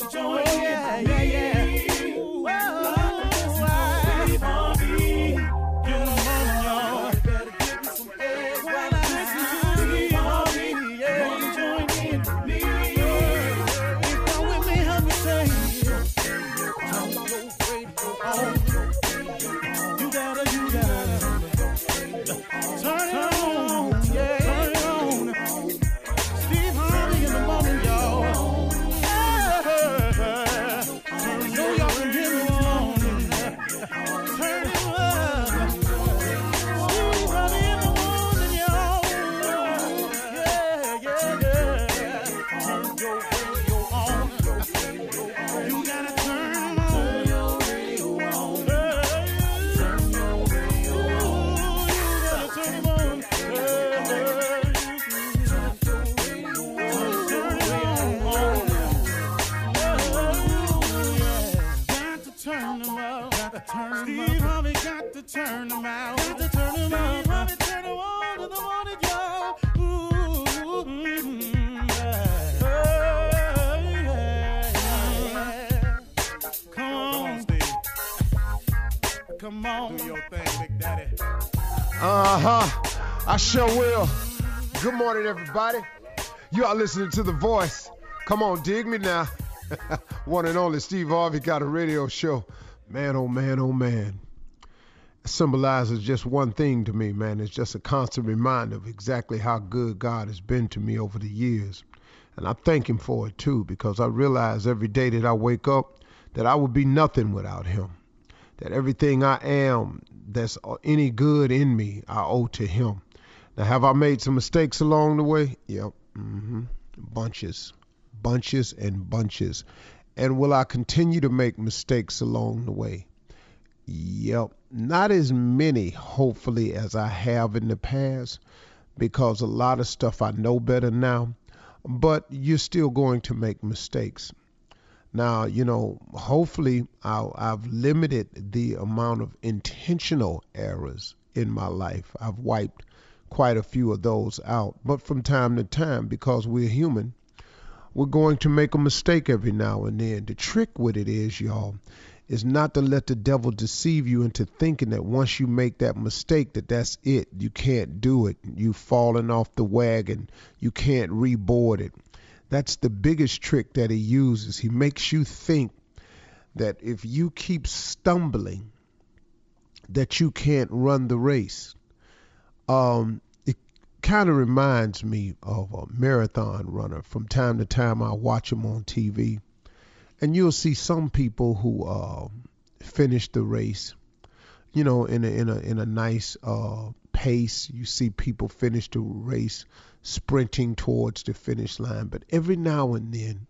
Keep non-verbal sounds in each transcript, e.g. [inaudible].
Why don't you join in? Oh, yeah, yeah, yeah. Turn 'em out. Got to turn 'em up. Steve Harvey turn 'em on in the morning, y'all. Ooh, yeah. Yeah, yeah. Come on, Steve. Come on. Do your thing, Big Daddy. Uh huh. I sure will. Good morning, everybody. You are listening to The Voice. Come on, dig me now. [laughs] One and only Steve Harvey got a radio show. Man, oh man, oh man. Symbolizes just one thing to me, man. It's just a constant reminder of exactly how good God has been to me over the years. And I thank Him for it too, because I realize every day that I wake up that I would be nothing without Him that everything I am that's any good in me, I owe to Him. Now, have I made some mistakes along the way? Yep. hmm Bunches, bunches, and bunches. And will I continue to make mistakes along the way? Yep. Not as many, hopefully, as I have in the past, because a lot of stuff I know better now. But you're still going to make mistakes. Now, you know, hopefully I'll, I've limited the amount of intentional errors in my life. I've wiped quite a few of those out. But from time to time, because we're human, we're going to make a mistake every now and then. The trick with it is, y'all, is not to let the devil deceive you into thinking that once you make that mistake that that's it. You can't do it. You've fallen off the wagon. You can't reboard it. That's the biggest trick that he uses. He makes you think that if you keep stumbling, that you can't run the race. Um, it kind of reminds me of a marathon runner. From time to time, I watch them on TV, and you'll see some people who uh, finish the race, you know, in a in a in a nice uh, pace. You see people finish the race sprinting towards the finish line. But every now and then,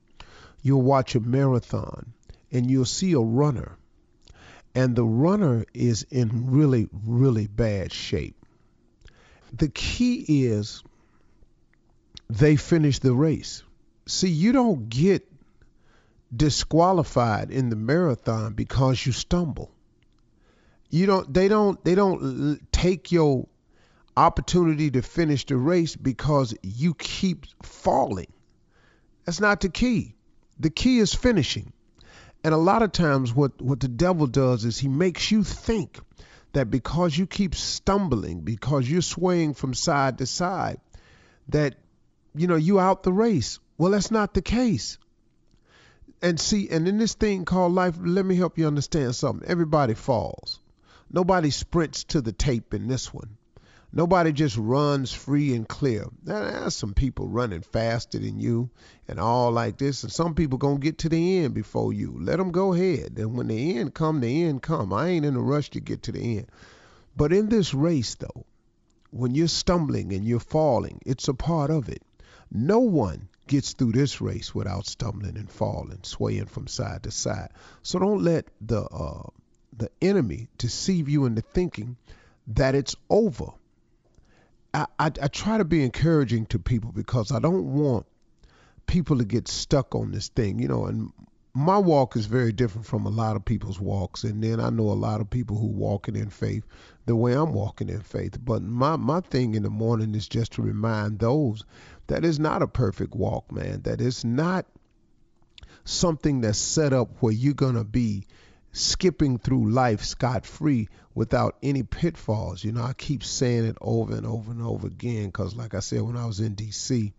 you'll watch a marathon and you'll see a runner, and the runner is in really, really bad shape. The key is they finish the race. See, you don't get disqualified in the marathon because you stumble. You don't they don't they don't take your opportunity to finish the race because you keep falling. That's not the key. The key is finishing. And a lot of times what what the devil does is he makes you think that because you keep stumbling, because you're swaying from side to side, that you know you out the race. Well, that's not the case. And see, and in this thing called life, let me help you understand something. Everybody falls. Nobody sprints to the tape in this one. Nobody just runs free and clear. Now, There's some people running faster than you and all like this, and some people gonna get to the end before you. Let them go ahead. And when the end come, the end come. I ain't in a rush to get to the end. But in this race, though, when you're stumbling and you're falling, it's a part of it. No one gets through this race without stumbling and falling, swaying from side to side. So don't let the uh, the enemy deceive you into thinking that it's over. I, I, I try to be encouraging to people because I don't want people to get stuck on this thing, you know, and my walk is very different from a lot of people's walks and then i know a lot of people who walking in faith the way i'm walking in faith. But my my thing in the morning is just to remind those that is not a perfect walk man that is not something that's set up where you're to be skipping through life scot free without any pitfalls. You know i keep saying it over and over and over again because like i said when i was in dc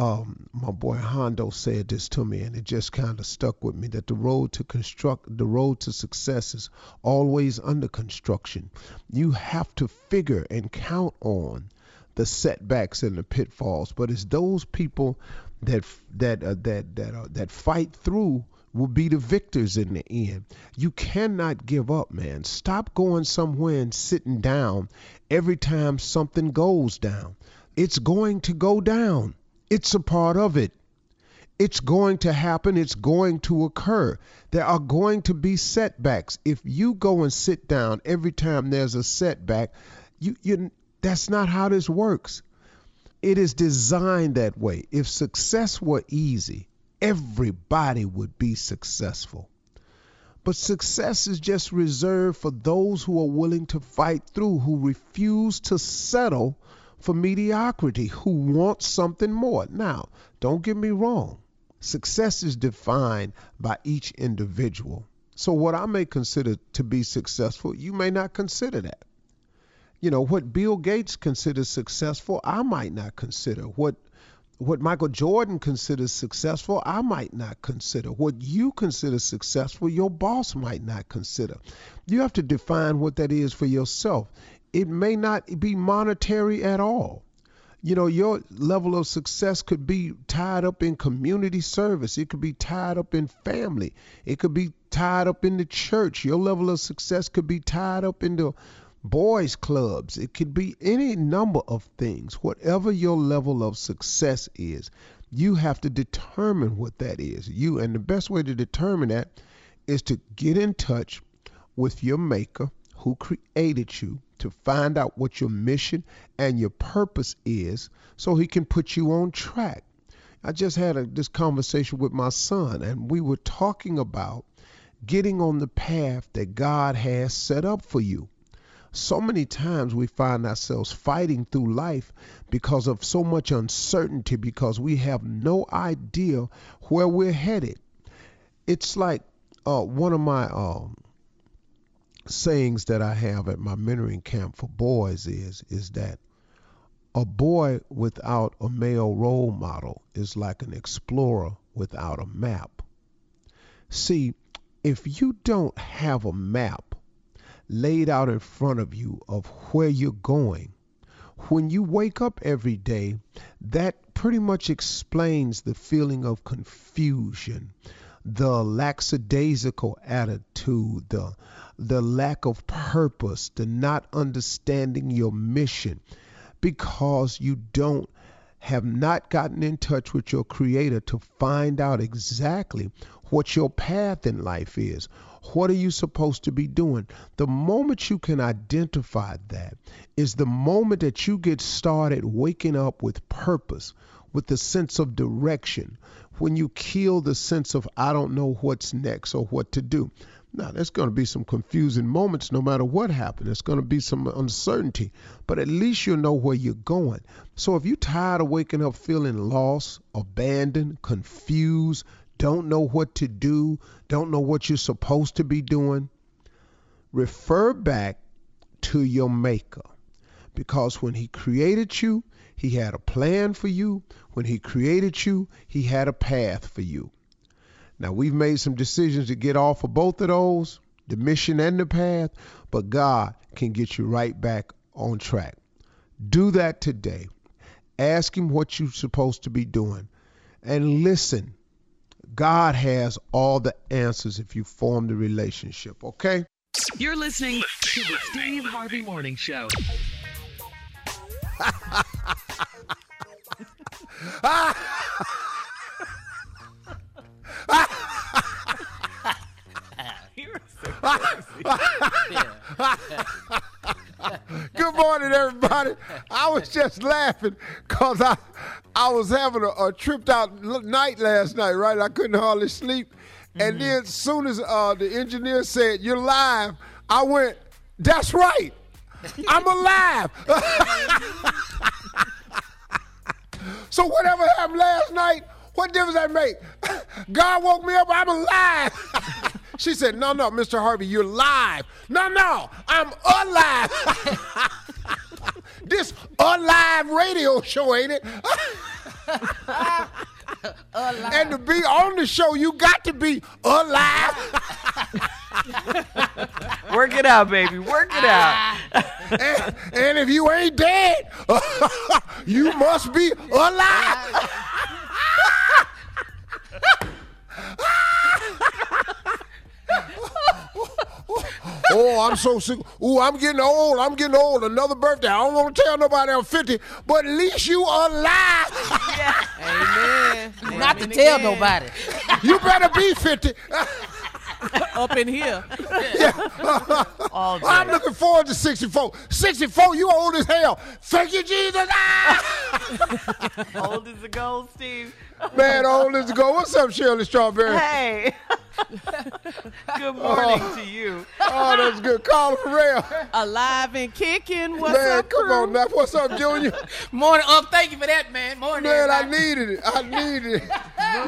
um, my boy Hondo said this to me, and it just kind of stuck with me that the road to construct, the road to success is always under construction. You have to figure and count on the setbacks and the pitfalls, but it's those people that that uh, that that uh, that fight through will be the victors in the end. You cannot give up, man. Stop going somewhere and sitting down every time something goes down. It's going to go down. It's a part of it. It's going to happen. It's going to occur. There are going to be setbacks. If you go and sit down every time there's a setback, you, you that's not how this works. It is designed that way. If success were easy, everybody would be successful. But success is just reserved for those who are willing to fight through, who refuse to settle for mediocrity who want something more. Now, don't get me wrong. Success is defined by each individual. So, what I may consider to be successful, you may not consider that. You know, what Bill Gates considers successful, I might not consider. What what Michael Jordan considers successful, I might not consider. What you consider successful, your boss might not consider. You have to define what that is for yourself it may not be monetary at all. You know, your level of success could be tied up in community service. It could be tied up in family. It could be tied up in the church. Your level of success could be tied up into boys clubs. It could be any number of things. Whatever your level of success is, you have to determine what that is. You and the best way to determine that is to get in touch with your maker who created you to find out what your mission and your purpose is so he can put you on track. I just had a, this conversation with my son, and we were talking about getting on the path that God has set up for you. So many times we find ourselves fighting through life because of so much uncertainty, because we have no idea where we're headed. It's like uh, one of my um, sayings that I have at my mentoring camp for boys is is that a boy without a male role model is like an explorer without a map. See, if you don't have a map laid out in front of you of where you're going, when you wake up every day, that pretty much explains the feeling of confusion, the lackadaisical attitude, the the lack of purpose, the not understanding your mission because you don't have not gotten in touch with your creator to find out exactly what your path in life is. What are you supposed to be doing? The moment you can identify that is the moment that you get started waking up with purpose, with the sense of direction, when you kill the sense of, I don't know what's next or what to do. Now, there's going to be some confusing moments no matter what happens. There's going to be some uncertainty, but at least you'll know where you're going. So if you're tired of waking up feeling lost, abandoned, confused, don't know what to do, don't know what you're supposed to be doing, refer back to your Maker. Because when He created you, He had a plan for you. When He created you, He had a path for you. Now, we've made some decisions to get off of both of those, the mission and the path, but God can get you right back on track. Do that today. Ask Him what you're supposed to be doing and listen. God has all the answers if you form the relationship, okay? You're listening to the Steve Harvey Morning Show. You're so crazy. Good morning, everybody. I was just laughing because I, I was having a, a tripped out night last night, right? I couldn't hardly sleep. And then as soon as uh, the engineer said, You're live, I went, That's right. I'm alive. [laughs] so whatever happened last night, what difference that make? [laughs] God woke me up, I'm alive. [laughs] she said, No, no, Mr. Harvey, you're live. No, no, I'm alive. this alive radio show, ain't it? And to be on the show, you got to be alive. [laughs] Work it out, baby. Work it out. Ah. and, and if you ain't dead, [laughs] you must be alive. [laughs] oh, I'm so sick. Ooh, I'm getting old. I'm getting old. Another birthday. I don't want to tell nobody I'm 50, but at least you alive. Amen. [laughs] Not to tell again. nobody. [laughs] you better be 50. [laughs] Up in here. All day. I'm looking forward to 64. 64, you old as hell. Thank you, Jesus. Ah! Old as a gold, Steve. Man, oh, old as go. What's up, Shirley Strawberry? Hey. [laughs] Good oh. morning to you. Oh, that's good. Carla Ferrell. Alive and kicking. What's up? Man, up, come crew? on now. What's up, Junior? [laughs] Morning up. Thank you for that, man. Morning, Man, I needed it. I [laughs] needed it.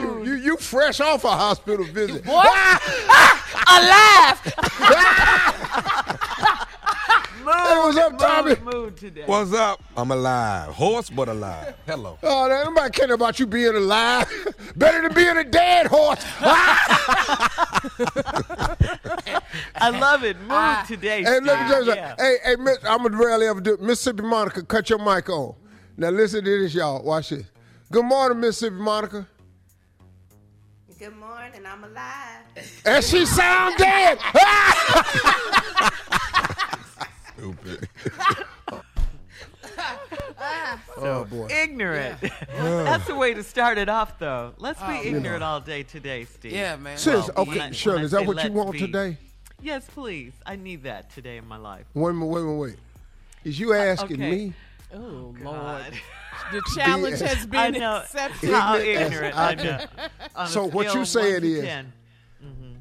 You, you, you fresh off a hospital visit. Boy, ah! ah! alive. Mood, Hey, what's up, Tommy? mood, mood today. What's up? I'm alive. Horse, but alive. Hello. Oh, there- nobody caring about you being alive. [laughs] Better than being a dead horse. [laughs] I love it. Mood ah. today, Hey, Steve. let me tell you Yeah. something. Hey, hey, Miss, I'm gonna rarely ever do it. Mississippi Monica, cut your mic on. Now listen to this, y'all. Watch this. Good morning, Mississippi Monica. Good morning, I'm alive. And she sound dead. [laughs] Stupid. [laughs] oh boy. Ignorant. [laughs] That's the way to start it off, though. Let's be oh, ignorant all day today, Steve. Yeah, man. Sis, Well, when I- okay, when Shirley, I is that say what you let's want be- today? Yes, please. I need that today in my life. Wait, wait, wait, wait, wait. Is you asking okay. me? Oh, Lord. God. The challenge has I been know accepted. how Ignorant as ignorant. I I know. [laughs] On a So what scale you of saying one to is- 10. Mm-hmm.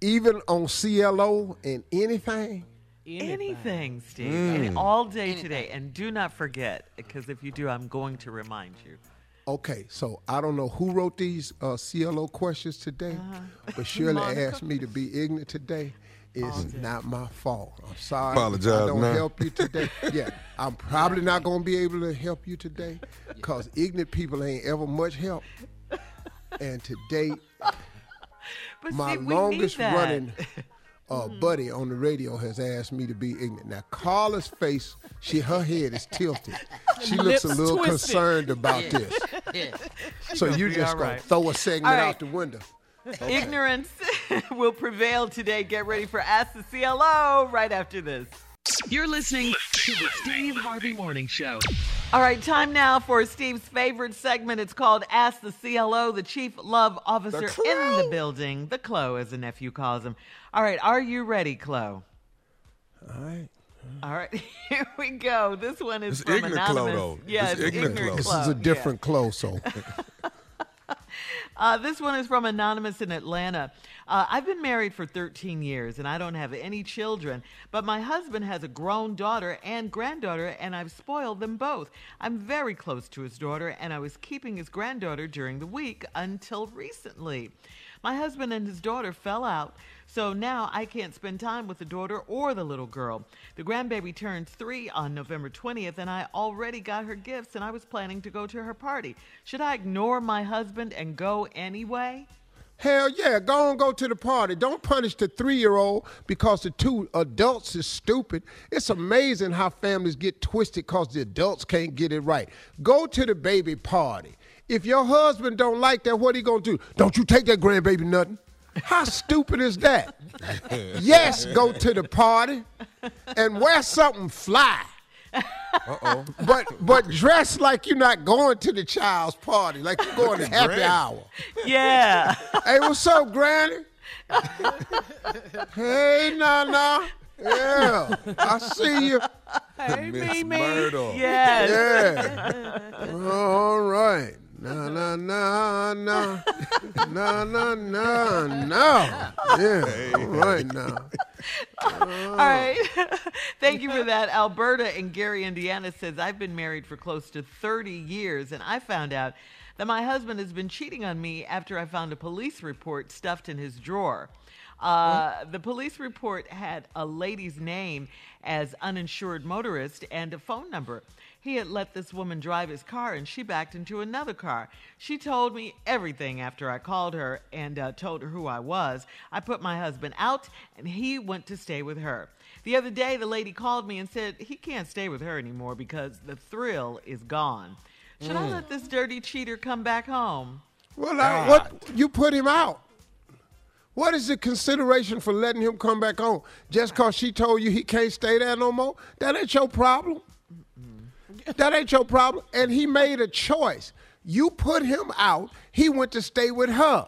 Even on CLO and anything? Anything, Steve, and all day today. And do not forget, because if you do, I'm going to remind you. Okay, so I don't know who wrote these uh, CLO questions today, but Shirley Monica. asked me to be ignorant today. It's not my fault. I'm sorry. Apologize I don't now. help you today. [laughs] yeah, I'm probably not going to be able to help you today because ignorant people ain't ever much help. [laughs] And today, But my see, we longest that. running [laughs] uh, buddy on the radio has asked me to be ignorant. Now, Carla's face, she her head is tilted. [laughs] She looks a little twisted. concerned about this. [laughs] Yeah. So you just all gonna right. throw a segment All right. out the window. [laughs] Ignorance will prevail today. Get ready for Ask the CLO right after this. You're listening to the Steve Harvey Morning Show. All right, time now for Steve's favorite segment. It's called Ask the CLO, the Chief Love Officer in the building. The Clo, as the nephew calls him. All right, are you ready, Clo? All right. All right, [laughs] here we go. This one is It's from ignorant Clo, anonymous. though. Yeah, It's it's, ignorant ignorant, Clo. This is a yeah. different close, so [laughs] Uh, this one is from Anonymous in Atlanta. Uh, I've been married for 13 years and I don't have any children, but my husband has a grown daughter and granddaughter, and I've spoiled them both. I'm very close to his daughter, and I was keeping his granddaughter during the week until recently. My husband and his daughter fell out, so now I can't spend time with the daughter or the little girl. The grandbaby turns three on November 20th, and I already got her gifts, and I was planning to go to her party. Should I ignore my husband and go anyway? hell yeah, go and go to the party. Don't punish the three year old because the two adults is stupid. It's amazing how families get twisted because the adults can't get it right. Go to the baby party. If your husband don't like that, what he gonna do? Don't you take that grandbaby nothing? How stupid is that? [laughs] yes, go to the party and wear something fly. Uh-oh. But but dress like you're not going to the child's party, like you're going to [laughs] happy Dress. hour. Yeah. Hey, what's up, Granny? hey, Nana. Yeah, I see you. Hey, Miss me, me. Myrtle. yes. Yeah. All right. Na na na na na na na na. Yeah. All right now. [laughs] All right. Thank you for that. Alberta in Gary, Indiana says, I've been married for close to 30 years, and I found out that my husband has been cheating on me after I found a police report stuffed in his drawer. Uh, the police report had a lady's name as uninsured motorist and a phone number. He had let this woman drive his car and she backed into another car. She told me everything after I called her and uh, told her who I was. I put my husband out and he went to stay with her. The other day, the lady called me and said he can't stay with her anymore because the thrill is gone. Should I let this dirty cheater come back home? Well, now, what you put him out? What is the consideration for letting him come back on? Just cause she told you he can't stay there no more? That ain't your problem. That ain't your problem. And he made a choice. You put him out. He went to stay with her.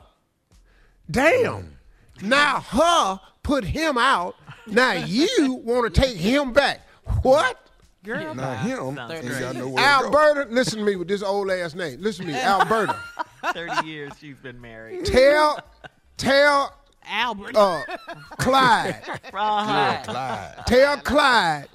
Damn. Now her put him out. Now [laughs] you want to take him back. What? Girl, Now him, Sounds ain't great. got nowhere to go. Alberta, listen to me with this old ass name. Listen to me, Alberta. [laughs] 30 years she's been married. Tell, tell Albert. uh, Clyde. [laughs] Clyde. Tell Clyde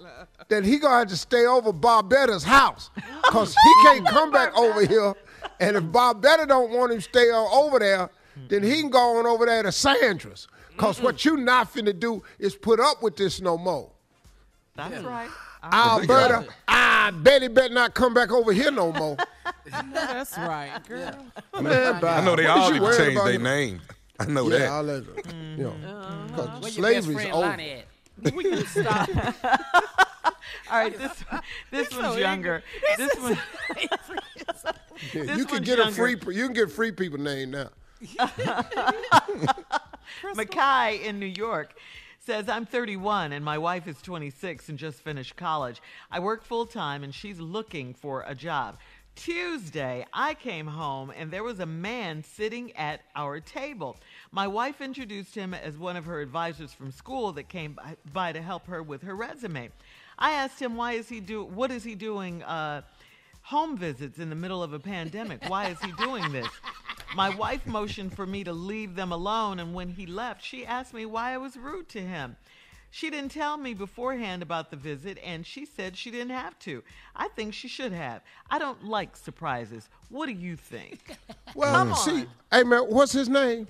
that he gonna have to stay over Barbetta's house, cause he can't come back over here. And if Barbetta don't want him to stay over there, then he can go on over there to Sandra's. Cause what you not finna do is put up with this no more. That's right. Alberta, I bet he better not come back over here no more. [laughs] That's right, girl. Man. I know they all you need to change their name. I know Yeah, that. all that. Mm. You uh-huh. know, 'cause Where your best slavery's friend over. Lonnie at? We can stop. [laughs] All right, this this one's younger. [laughs] This one, [laughs] Yeah, This you can one's get a free. You can get free people name now. Mackay in New York says, I'm 31 and my wife is 26 and just finished college. I work full time and she's looking for a job. Tuesday, I came home and there was a man sitting at our table. My wife introduced him as one of her advisors from school that came by, to help her with her resume. I asked him, why is he do, what is he doing, uh, home visits in the middle of a pandemic. Why is he doing this? My wife motioned for me to leave them alone, and when he left, she asked me why I was rude to him. She didn't tell me beforehand about the visit, and she said she didn't have to. I think she should have. I don't like surprises. What do you think? [laughs] Well, Come see, hey man, what's his name?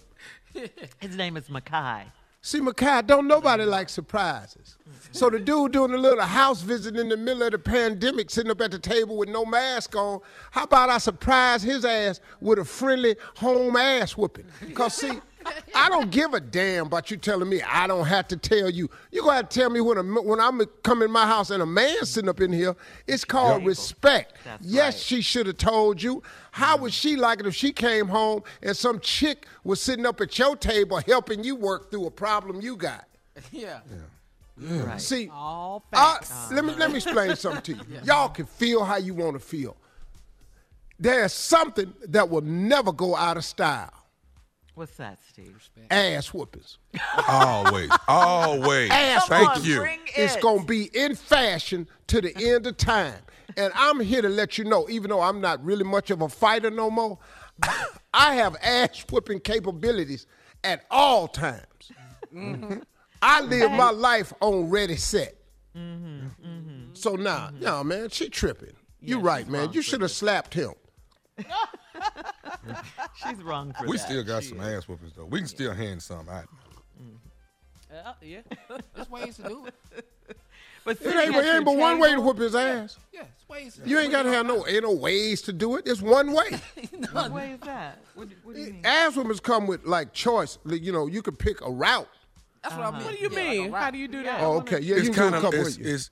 [laughs] His name is Mackay. See, Makai, don't nobody like surprises. So the dude doing a little house visit in the middle of the pandemic, sitting up at the table with no mask on, how about I surprise his ass with a friendly home ass whooping? Cause see, I don't give a damn about you telling me I don't have to tell you. You gonna have to tell me when a, when I'm come in my house and a man sitting up in here. It's called respect. That's yes, right. she should have told you. How would she like it if she came home and some chick was sitting up at your table helping you work through a problem you got? [laughs] Yeah. Right. See, All uh, I- let me let me explain [laughs] something to you. Y'all can feel how you want to feel. There's something that will never go out of style. What's that, Steve? Ass whoopings. Always. Always. Ass Thank on, you. bring It's it. gonna be in fashion to the end of time. And I'm here to let you know, even though I'm not really much of a fighter no more, I have ass whooping capabilities at all times. I live my life on ready set. Mm-hmm, mm-hmm. So now, mm-hmm. nah, man, she tripping. you Yeah, right, man. You should have slapped him. [laughs] She's wrong for We that. still got She some is. ass whoopings though. We can still hand some out. Uh, yeah. [laughs] There's ways to do it. But It sitting ain't, it ain't but one way to table- whoop his ass. Yeah, it's ways to You ain't gotta have no ain't no ways to do it. It's one way. [laughs] What way is that? What, do- what do you mean? Ass whoopings come with like choice. Like, You know, you can pick a route. That's what I mean. What do you Yeah, mean? rock. How do you do that? Oh, okay. Yeah, it's you can kind do a of couple it's, ways. it's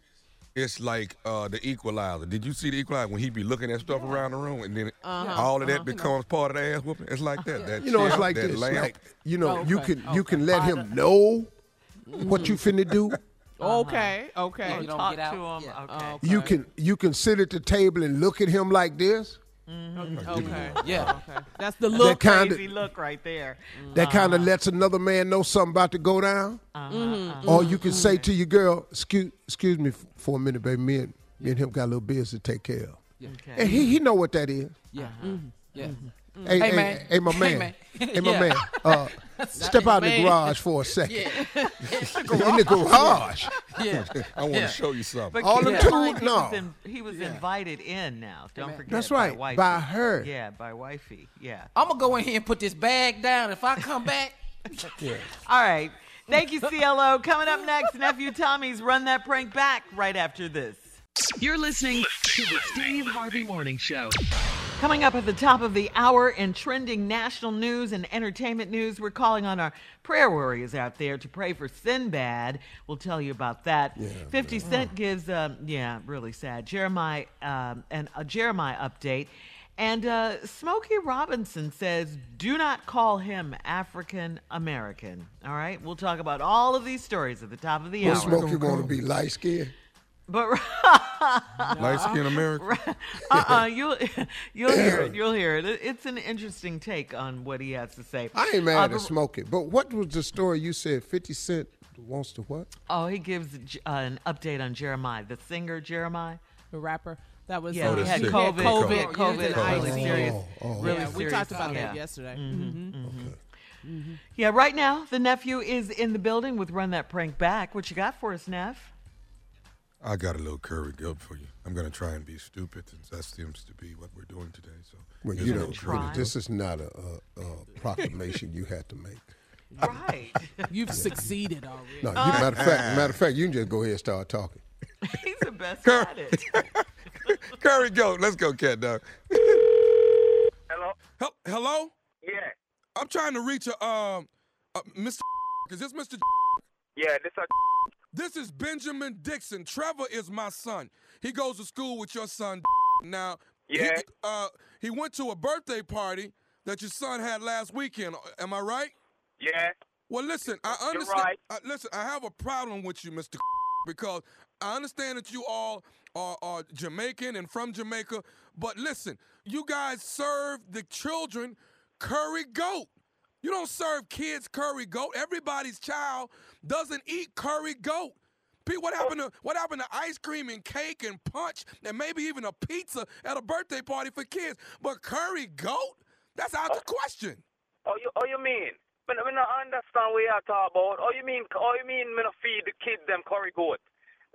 it's like uh, the equalizer. Did you see the equalizer when he be looking at stuff around the room and then it, all of that uh-huh. becomes part of the ass whooping? It's like that. that You know, it's like that this. lamp. Like, you know, Oh, you okay, can you can let him know what you finna do, [laughs] uh-huh. Okay, okay. You don't Talk get out. to him. Yeah. Okay. Okay. You can you can sit at the table and look at him like this. Mm-hmm. Okay. Yeah. Okay. That's the look. that kind Crazy of look right there. Mm-hmm. that kind of uh-huh. lets another man know something about to go down. Uh-huh, uh-huh. Or you can mm-hmm. say to your girl, "Excuse excuse me for a minute, baby. Me and me and him got a little business to take care of." Okay. And he he know what that is. Yeah. Yeah. Hey, Hey, hey, man. hey, my Hey, man. man. Hey, my Yeah. man. Uh, [laughs] step out in the garage for a second. in the [laughs] garage. [laughs] Yeah. I want Yeah. to show you something. But All keep them in two- mind, he no. was, in, he was invited in now. Don't forget. That's by right, wifey. by her. Yeah, by wifey. Yeah. I'm gonna go in here and put this bag down. If I come back, All right. Thank you, CLO. Coming up next, nephew Tommy's run that prank back right after this. You're listening to the Steve Harvey Morning Show. Coming up at the top of the hour in trending national news and entertainment news, we're calling on our prayer warriors out there to pray for Sinbad. We'll tell you about that. 50 Cent gives, um, yeah, really sad, Jeremih, um, and a Jeremih update. And uh, Smokey Robinson says, do not call him African American. All right? We'll talk about all of these stories at the top of the What hour. Smokey want to be light skinned? But [laughs] Light skin America. uh-uh, [laughs] you'll you'll hear it. You'll hear it. It- It's an interesting take on what he has to say. I ain't mad Uh, at but- Smokey, but what was the story you said? Fifty Cent wants to what? Oh, he gives uh, an update on Jeremih, the singer Jeremih. The rapper. That was Yeah, Oh, he had sick- COVID. COVID. He had COVID. Yeah, really serious. Oh, oh. Really yeah, we talked about yeah. that yesterday. hmm Yeah, right now the nephew is in the building with Run That Prank Back. What you got for us, Neff? I got a little curry goat for you. I'm gonna try and be stupid since that seems to be what we're doing today. So Well, you a know, try. this is not a, a, a proclamation you had to make. [laughs] Right. You've succeeded already. No, you, matter of fact, matter of fact, you can just go ahead and start talking. [laughs] He's the best at it. [laughs] curry goat. Let's go, cat dog. Hello? Hel- Hello. Yeah. I'm trying to reach a um, uh, Mr. Is this Mr. Yeah, this is a This is Benjamin Dixon. Trevor is my son. He goes to school with your son. [laughs] Now, Yeah. he, uh, he went to a birthday party that your son had last weekend. Am I right? yeah. Well, listen, I You're understand. right. listen, I have a problem with you, Mr. [laughs] because I understand that you all are, are Jamaican and from Jamaica, but listen, you guys serve the children curry goat. You don't serve kids curry goat. Everybody's child doesn't eat curry goat. Pete, what happened to what happened to ice cream and cake and punch and maybe even a pizza at a birthday party for kids? But curry goat? That's out the question. Oh, you, oh, you mean? Me, me not understand what you're talking about. Oh, you mean? Oh, you mean me not feed the kids them curry goat?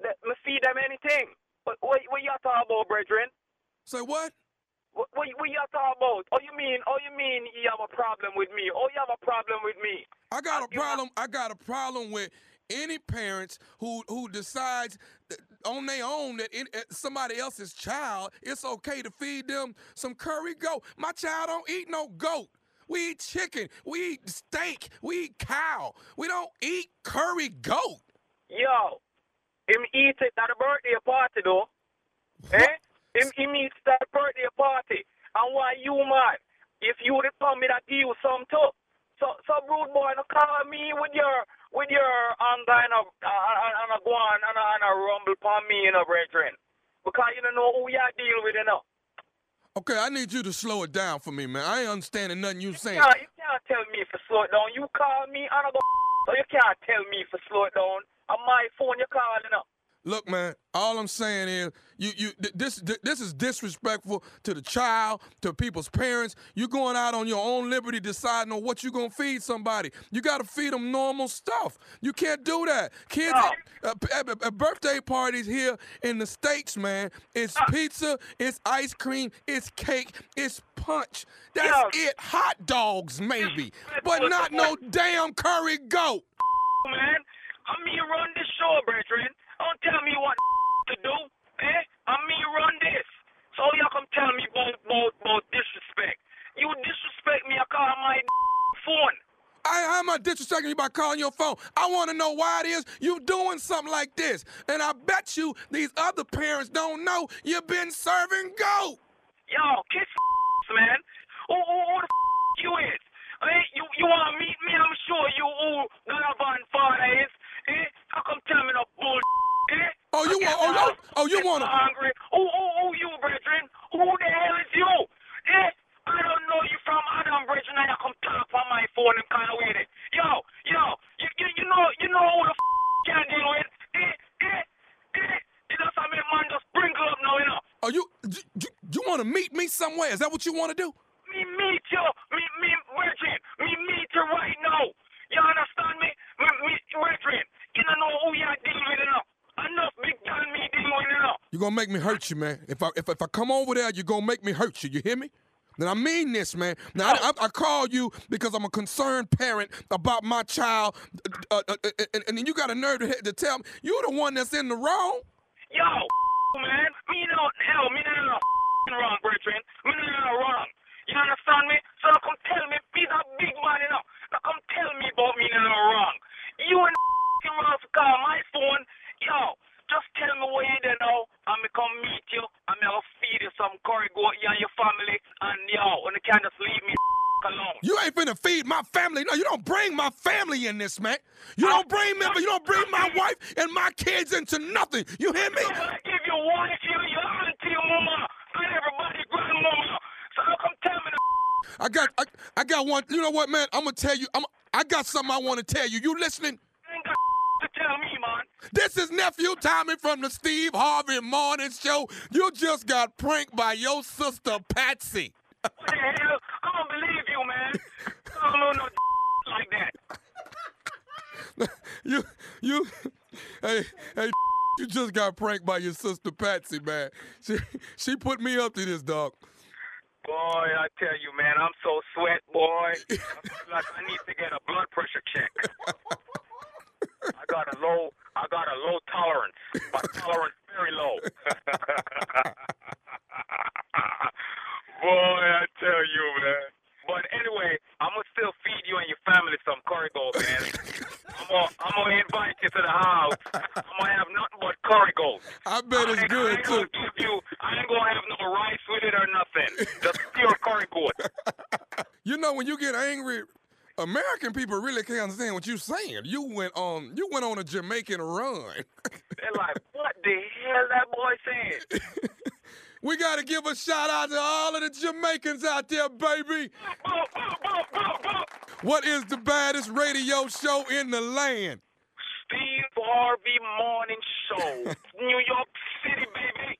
That, me feed them anything. What, what, what you talking about, brethren? Say what? What, what, what you talk about? Oh, you mean? Oh, you mean you have a problem with me? Oh, you have a problem with me? I got a You know- problem. I got a problem with any parents who who decides on their own that in, uh, somebody else's child it's okay to feed them some curry goat. My child don't eat no goat. We eat chicken. We eat steak. We eat cow. We don't eat curry goat. Yo, him eat it at a birthday party though. Eh? Him, him eat it at a birthday party. And why you mad? If you would tell me that you some too. So, so rude boy, no call me with your with your anger and a and, and a go on and a, and a rumble upon me, you know, brethren. Because you don't know who you deal with, you know. Okay, I need you to slow it down for me, man. I ain't understanding nothing you saying. Yeah, you can't tell me for slow it down. You call me and I go. So you can't tell me for slow it down. On my phone, you calling up. Look, man. All I'm saying is, you, you, th- this, th- this is disrespectful to the child, to people's parents. You're going out on your own liberty, deciding on what you're gonna feed somebody. You gotta feed them normal stuff. You can't do that. Kids, uh, p- at, at birthday parties here in the states, man, it's pizza, it's ice cream, it's cake, it's punch. That's Yeah. it. Hot dogs, maybe, but not no damn curry goat. man. I'm me run this show, brethren. Don't tell me what [laughs] to do, eh? I'm me run this. So y'all come tell me about, about, about disrespect. You disrespect me, I call my [laughs] phone. I, am I disrespecting you by calling your phone? I want to know why it is you doing something like this. And I bet you these other parents don't know you've been serving goat. Yo, kiss [laughs] man. Who, who, who the you is? Eh? You, you want to meet me? I'm sure you who Galavan father is. Eh? How come tell me no bull? Eh? Oh, you I get want? Oh, so- you, oh, you want to? hungry? Who, who, who you, brethren? Who the hell is you? Eh? I don't know you from Adam, brethren. You come talk on my phone and kind of way. there. Yo, yo, you, you, you know, you know who the f- can deal with? Eh? Eh? Eh? You I mean, man, just sprinkle up now, you know. You, you, you, you want to meet me somewhere? Is that what you want to do? Me meet you, me, me, brethren, me meet you right now. You understand me? Me, me, brethren, you don't know who you are dealing with, you know. Enough big gun me dealing with, you know. You're gonna make me hurt you, man. If I if, if I come over there, you're gonna make me hurt you. You hear me? Then I mean this, man. Now I, I, I call you because I'm a concerned parent about my child, uh, uh, uh, and, and then you got a nerve to, to tell me you're the one that's in the wrong. Yo, man, me no, hell, me no, no, f***ing wrong, brethren. Me no, no, wrong. You understand me? So now come tell me, he's a big man, you know. Now come tell me about me no, no, wrong. You and f***ing wrong to call my phone. Yo, just tell me where you there now, and me come meet you, and me will feed you some curry goat, you and your family, and yo, and you can't just leave me alone. You ain't finna feed my family. No, you don't bring my family in this, man. You don't bring me, you don't bring my wife and my kids into nothing. You hear me? I give your wife, you, your auntie, mama, and everybody, grandmama. So now come tell me the I got, I, I got one. You know what, man? I'm gonna tell you. I'm, I got something I want to tell you. You listening? ain't got to tell me, man. This is nephew Tommy from the Steve Harvey Morning Show. You just got pranked by your sister Patsy. What the hell? I don't believe you, man. [laughs] I don't know no like that. [laughs] you, you, [laughs] hey, hey, [laughs] you just got pranked by your sister Patsy, man. She, she put me up to this, dog. Boy, I tell you, man, I'm so sweat, boy. I like I need to get a blood pressure check. I got a low, I got a low tolerance. My tolerance very low. boy, I tell you, man. But anyway, I'm gonna still feed you and your family some curry goat, man. [laughs] I'm gonna, I'm gonna invite you to the house. I'm gonna have nothing but curry goat. I bet I it's ain't- I good ain't gonna too. give you, I ain't gonna have no rice with it or nothing. Just pure curry goat. [laughs] You know when you get angry, American people really can't understand what you're saying. You went on, you went on a Jamaican run. They're like, what the hell that boy saying? [laughs] we got to give a shout out to all of the Jamaicans out there, baby. What is the baddest radio show in the land? Steve Harvey Morning Show, [laughs] New York City, baby.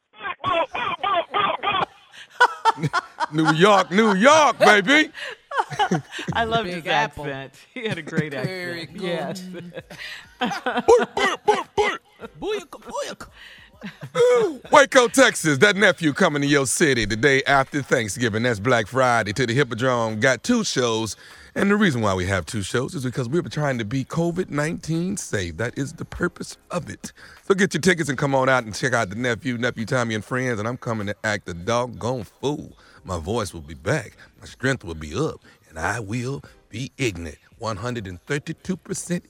[laughs] New York, New York, baby. [laughs] I loved Big his Apple. accent. He had a great Very accent. good. Yes. Booyaka, booyaka. Waco, Texas. That nephew coming to your city the day after Thanksgiving. That's Black Friday to the Hippodrome. Got two shows. And the reason why we have two shows is because we're trying to be COVID 19 safe. That is the purpose of it. So get your tickets and come on out and check out the nephew, nephew Tommy and friends. And I'm coming to act a doggone fool. My voice will be back, my strength will be up, and I will be ignorant. 132%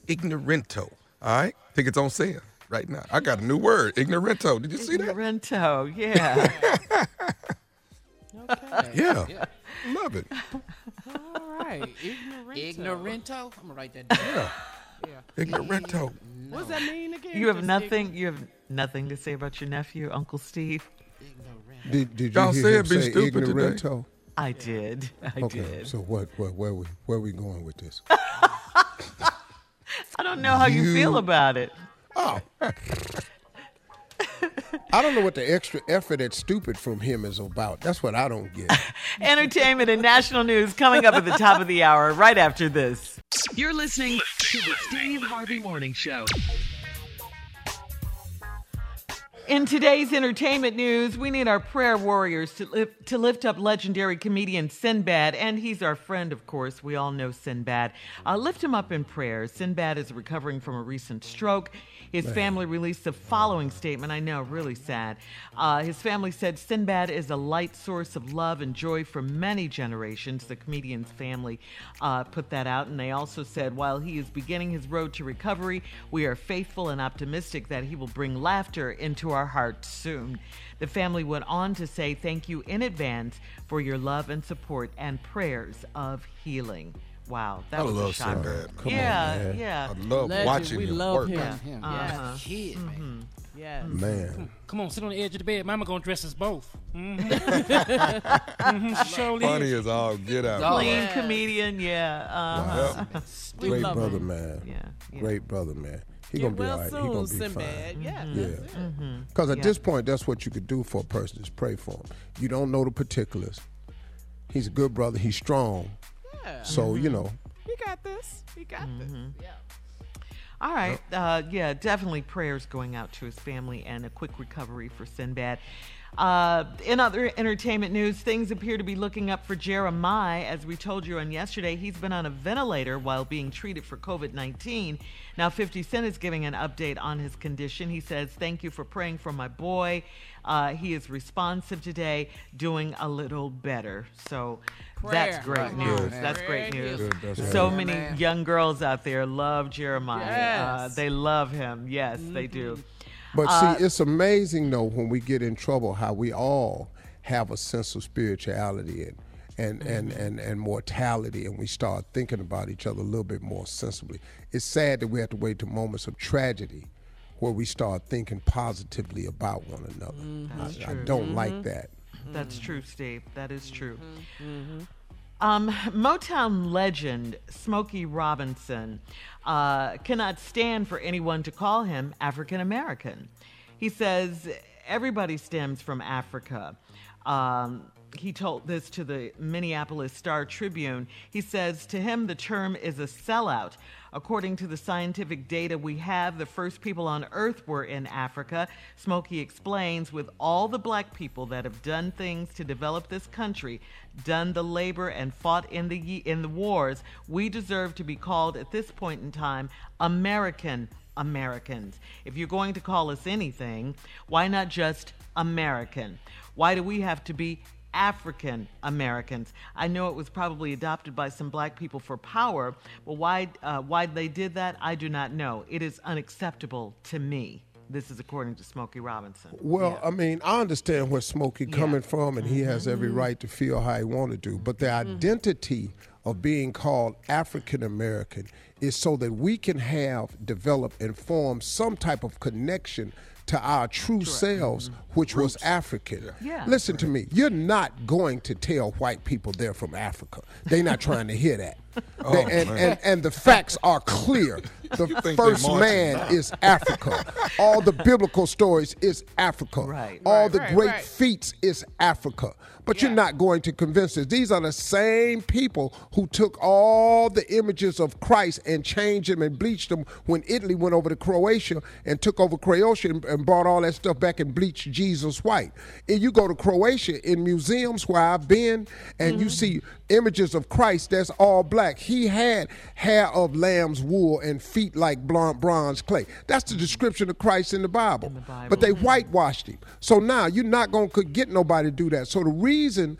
ignorento. All right? Tickets on sale right now. I got a new word, ignorento. Did you see that? Rento, [laughs] yeah. Yeah. Love it. All right. Ignorant. Ignorento. I'm gonna write that down. Yeah. Ignorento. What does that mean again? You have Just nothing. You have nothing to say about your nephew, Uncle Steve. Did, did you Y'all hear said him be say stupid today. ignorento? I did. I Okay, did. so what, what, where we, where we going with this? [laughs] I don't know how you, feel about it. Oh. I don't know what the extra effort at stupid from him is about. That's what I don't get. [laughs] Entertainment and national news coming up at the top of the hour, right after this. You're listening to the Steve Harvey Morning Show. In today's entertainment news, we need our prayer warriors to lift, to lift up legendary comedian Sinbad, and he's our friend, of course. We all know Sinbad. Uh, lift him up in prayer. Sinbad is recovering from a recent stroke. His family released the following statement. I know, really sad. Uh, his family said Sinbad is a light source of love and joy for many generations. The comedian's family uh, put that out, and they also said while he is beginning his road to recovery, we are faithful and optimistic that he will bring laughter into our hearts soon. The family went on to say thank you in advance for your love and support and prayers of healing. Wow, that I was a love shocker. Sinbad. Come on, yeah, man. yeah. I love Legend, watching we him love work. him. Yeah. Him. Uh-huh. Yeah. Kid, man. Yes. Man. Come on, sit on the edge of the bed. Mama gonna dress us both. Mm-hmm. [laughs] mm-hmm. [laughs] Surely. Funny as all get out. Clean Yeah. comedian, yeah. Uh-huh. Yep. Great brother, him. man. Yeah, yeah. Great brother, man. He Get gonna be well all right. He gonna be Sinbad. fine. Yeah. Yeah. that's it. Because at Yeah. this point, that's what you could do for a person is pray for him. You don't know the particulars. He's a good brother. He's strong. Yeah. So you know, He got this. He got this. Yeah. All right. Uh, yeah, definitely prayers going out to his family and a quick recovery for Sinbad. Uh, in other entertainment news, things appear to be looking up for Jeremih. As we told you on yesterday, he's been on a ventilator while being treated for COVID 19. Now, 50 Cent is giving an update on his condition. He says, Thank you for praying for my boy. Uh, he is responsive today, doing a little better. So that's great Right. news. Good. That's great news. Good, that's So good. many man. young girls out there love Jeremih. Uh, they love him. Yes, they do. but Uh, see, it's amazing though when we get in trouble how we all have a sense of spirituality and. And, and, Mm-hmm. and, and mortality, and we start thinking about each other a little bit more sensibly. It's sad that we have to wait to moments of tragedy where we start thinking positively about one another. Mm-hmm. I, I don't like that. That's true, Steve. That is true. Um, Motown legend Smokey Robinson uh, cannot stand for anyone to call him African American. He says everybody stems from Africa. Um, he told this to the Minneapolis Star Tribune. He says to him the term is a sellout. According to the scientific data we have, the first people on Earth were in Africa. Smokey explains with all the black people that have done things to develop this country, done the labor and fought in the in the wars, we deserve to be called at this point in time American Americans. If you're going to call us anything, why not just American? Why do we have to be African Americans. I know it was probably adopted by some black people for power, but why uh, why they did that, I do not know. It is unacceptable to me. This is according to Smokey Robinson. Well, I mean, I understand where Smokey coming from, and he has every right to feel how he want to do. But the identity of being called African American is so that we can have, develop, and form some type of connection to our true selves, mm-hmm. which was African. Yeah. Listen to me. You're not going to tell white people they're from Africa. They're not trying to hear that. They- and, man. and, and the facts are clear. [laughs] The first man now. is Africa. All the biblical stories is Africa. Right. All Right, the right, great right. feats is Africa. But you're not going to convince us. These are the same people who took all the images of Christ and changed them and bleached them when Italy went over to Croatia and took over Croatia and, and brought all that stuff back and bleached Jesus white. And you go to Croatia in museums where I've been and Mm-hmm. you see images of Christ that's all black. He had hair of lamb's wool and feet like blonde bronze clay. That's the description of Christ in the Bible. the Bible. But they whitewashed him. So now you're not going to get nobody to do that. So the reason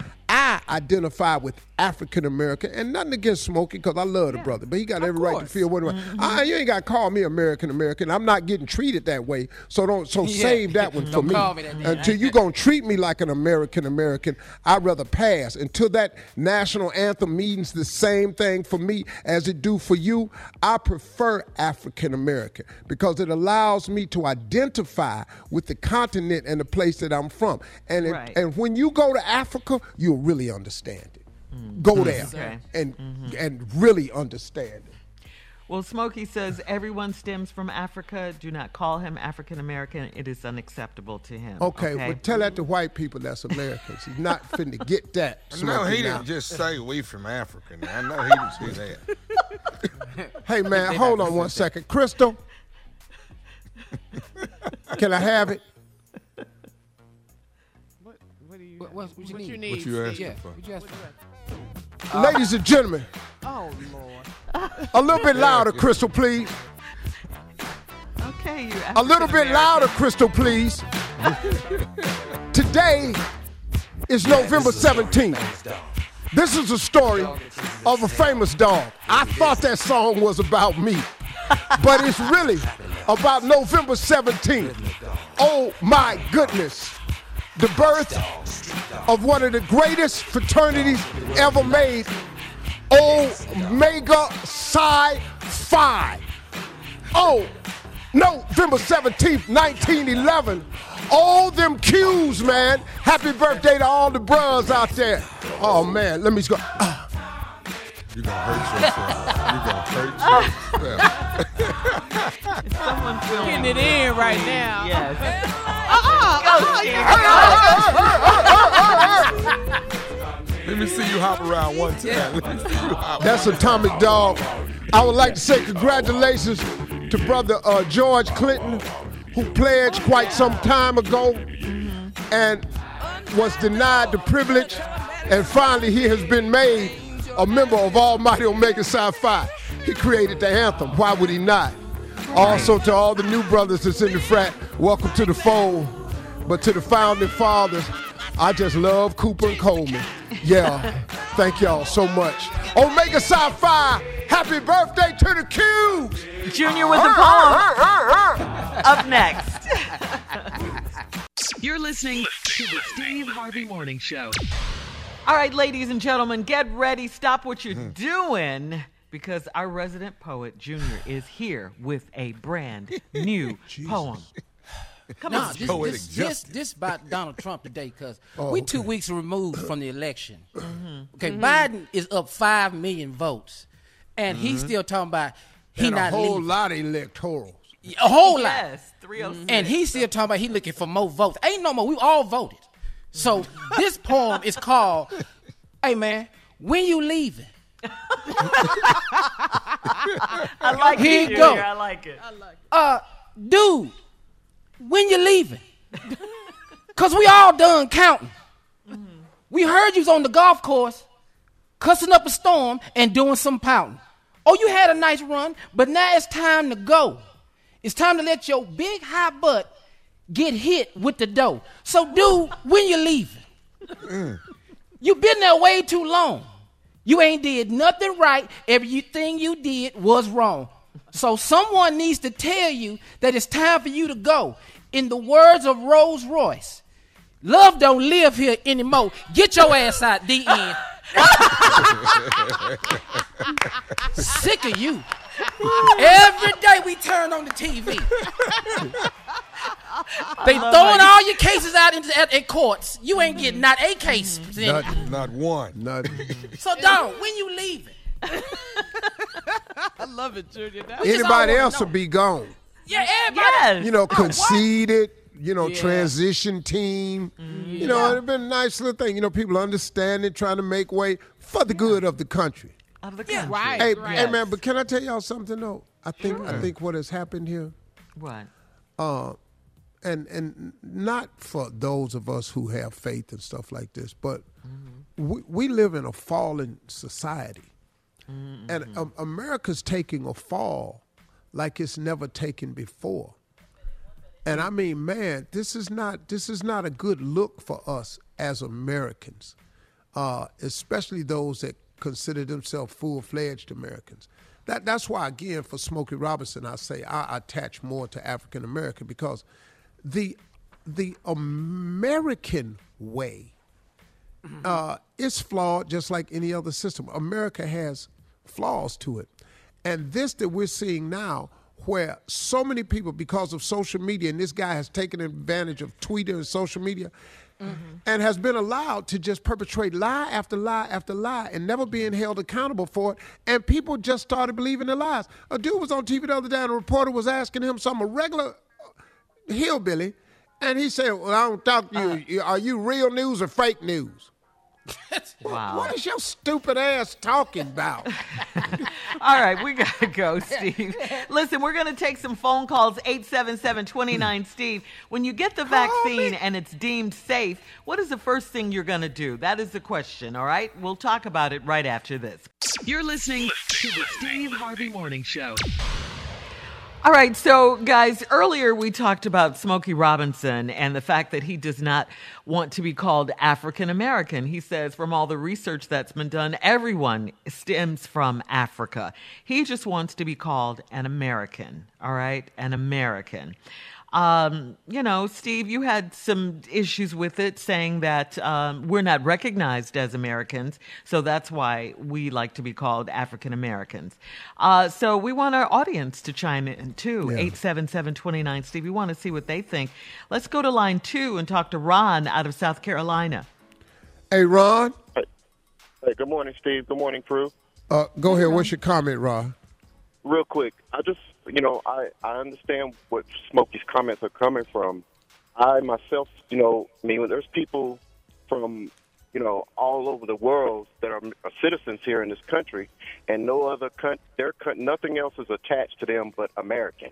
identify with African American, and nothing against Smokey, because I love the brother, but he got every right to feel what. Mm-hmm. Ah, you ain't got to call me American American. I'm not getting treated that way. So don't. So save that [laughs] one for me. call me that. Until you gonna treat me like an American American, I'd rather pass. Until that national anthem means the same thing for me as it do for you, I prefer African American because it allows me to identify with the continent and the place that I'm from. And it- Right. and when you go to Africa, you'll really understand it. Mm. Go mm-hmm. there Okay. and mm-hmm. and really understand it. Well, Smokey says everyone stems from Africa. Do not call him African American. It is unacceptable to him. Okay, well tell that to white people that's Americans. He's not finna get that. [laughs] No, he now. didn't just say we from Africa. Now, I know he didn't say that. [laughs] Hey man, hold on one second. Crystal. Can I have it? What do you What, what, what you need? you need? What you asking Yeah. for? What you asking for? Uh, Ladies and gentlemen, Oh Lord. a little bit louder, Crystal, please. Okay, you. A little bit louder, Crystal, please. [laughs] Today is November 17th. This is a story of a famous dog. I thought that song was about me, but it's really [laughs] about November 17th. Oh my goodness. The birth of one of the greatest fraternities ever made Omega Psi Phi. Oh, November 17th, 1911. All them Ques, man. Happy birthday to all the bros out there. Oh, man, let me go. Ah. You're gonna hurt yourself. You're gonna hurt yourself. Someone film Getting it in right now. Yes. Let me see you hop around one time. Let me see you hop. That's Atomic Dog. I would like to say congratulations to brother uh, George Clinton, who pledged quite some time ago and was denied the privilege, and finally he has been made a member of Almighty Omega Psi Phi. He created the anthem. Why would he not? Also to all the new brothers that's in the frat, welcome to the fold. But to the founding fathers, I just love Cooper and Coleman. Yeah, thank y'all so much. Omega Psi Phi, happy birthday to the Cubes! Junior with the poem. Up next. You're listening to the Steve Harvey Morning Show. All right, ladies and gentlemen, get ready. Stop what Hmm. you're doing because our resident poet, Junior, is here with a brand new [laughs] poem. Come Nah, on. this, Poetic this, this, this about Donald Trump today because [laughs] Oh, we okay. two weeks removed from the election. [clears throat] Mm-hmm. Okay, Biden is up five million votes, and he's still talking about he and a whole leaving. lot of electorals. a whole lot, Yes, 306. and he's still talking about he looking for more votes. Ain't no more. We all voted. So this poem is called, "Hey man, when you leaving?" I like Here it, you go. I like it. uh, dude, when you leaving? Cause we all done counting. We heard you was on the golf course, cussing up a storm and doing some pouting. Oh, you had a nice run, but now it's time to go. It's time to let your big high butt get hit with the dough. So, dude, when you leaving? You been there way too long. You ain't did nothing right. Everything you did was wrong. So someone needs to tell you that it's time for you to go. In the words of Rose Royce, love don't live here anymore. Get your ass out, DN. Sick of you. Every day we turn on the TV. [laughs] They throwing all your cases out into at, at courts. You ain't getting not a case. Not, not one. Not, [laughs] So, dog, when you leaving? I love it, Junior. That- just anybody wanna else know. will be gone. Yeah, everybody. Yes. You know, conceded, you know, Yeah. transition team. You know, it'd been a nice little thing. You know, people understanding, trying to make way for the good of the country. Of the Yeah, country. right. Hey, right. hey, man, but can I tell y'all something though? I think I think what has happened here, What? uh, and and not for those of us who have faith and stuff like this, but we, we live in a fallen society, and um, America's taking a fall like it's never taken before. And I mean, man, this is not this is not a good look for us as Americans, uh, especially those that consider themselves full-fledged Americans. That that's why, again, for Smokey Robinson, I say I attach more to African American because the the American way uh, is flawed, just like any other system. America has flaws to it, and this that we're seeing now, where so many people, because of social media, and this guy has taken advantage of Twitter and social media, and has been allowed to just perpetrate lie after lie after lie, and never being held accountable for it, and people just started believing the lies. A dude was on TV the other day, and a reporter was asking him some a regular hillbilly, and he said, "Well, I don't talk to you. Uh. Are you real news or fake news?" Wow. What is your stupid ass talking about? [laughs] All right, we gotta go, Steve. Listen, we're gonna take some phone calls. 877-29 Steve. When you get the vaccine and it's deemed safe, what is the first thing you're gonna do? That is the question. All right, we'll talk about it right after this. You're listening to the Steve Harvey Morning Show. All right, so guys, earlier we talked about Smokey Robinson and the fact that he does not want to be called African American. He says from all the research that's been done, everyone stems from Africa. He just wants to be called an American, all right? An American. Um, you know, Steve, you had some issues with it, saying that um, we're not recognized as Americans, so that's why we like to be called African Americans. Uh, so we want our audience to chime in too. Yeah. Eight seven seven twenty nine. Steve, we want to see what they think. Let's go to line two and talk to Ron out of South Carolina. Hey, Ron, Hey, good morning, Steve. Good morning, crew. uh, go ahead. What's your comment, Ron? Real quick, I just, you know, I, I understand what Smokey's comments are coming from. I myself, you know, I mean, there's people from, you know, all over the world that are, are citizens here in this country, and no other country, their nothing else is attached to them but American.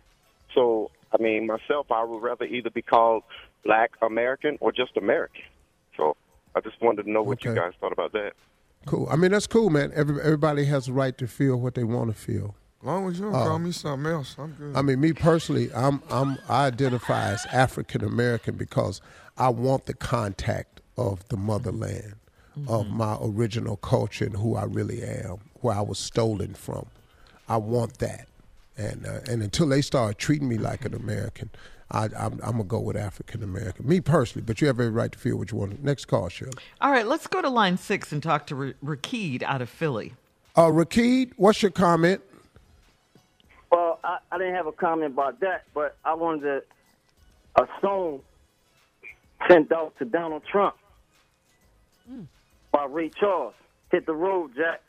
So, I mean, myself, I would rather either be called Black American or just American. So, I just wanted to know what you guys thought about that. Cool. I mean, that's cool, man. Every, everybody has a right to feel what they want to feel. As long as you don't Uh, call me something else, I'm good. I mean, me personally, I'm I'm I identify as African American because I want the contact of the motherland, of my original culture and who I really am, where I was stolen from. I want that, and uh, and until they start treating me like an American, I, I'm, I'm gonna go with African American. Me personally, but you have every right to feel what you want. Next call, Shirley. All right, let's go to line six and talk to Ra- Rakid out of Philly. Uh, Rakid, what's your comment? Well, I, I didn't have a comment about that, but I wanted to, a song sent out to Donald Trump by Ray Charles. Hit the road, Jack.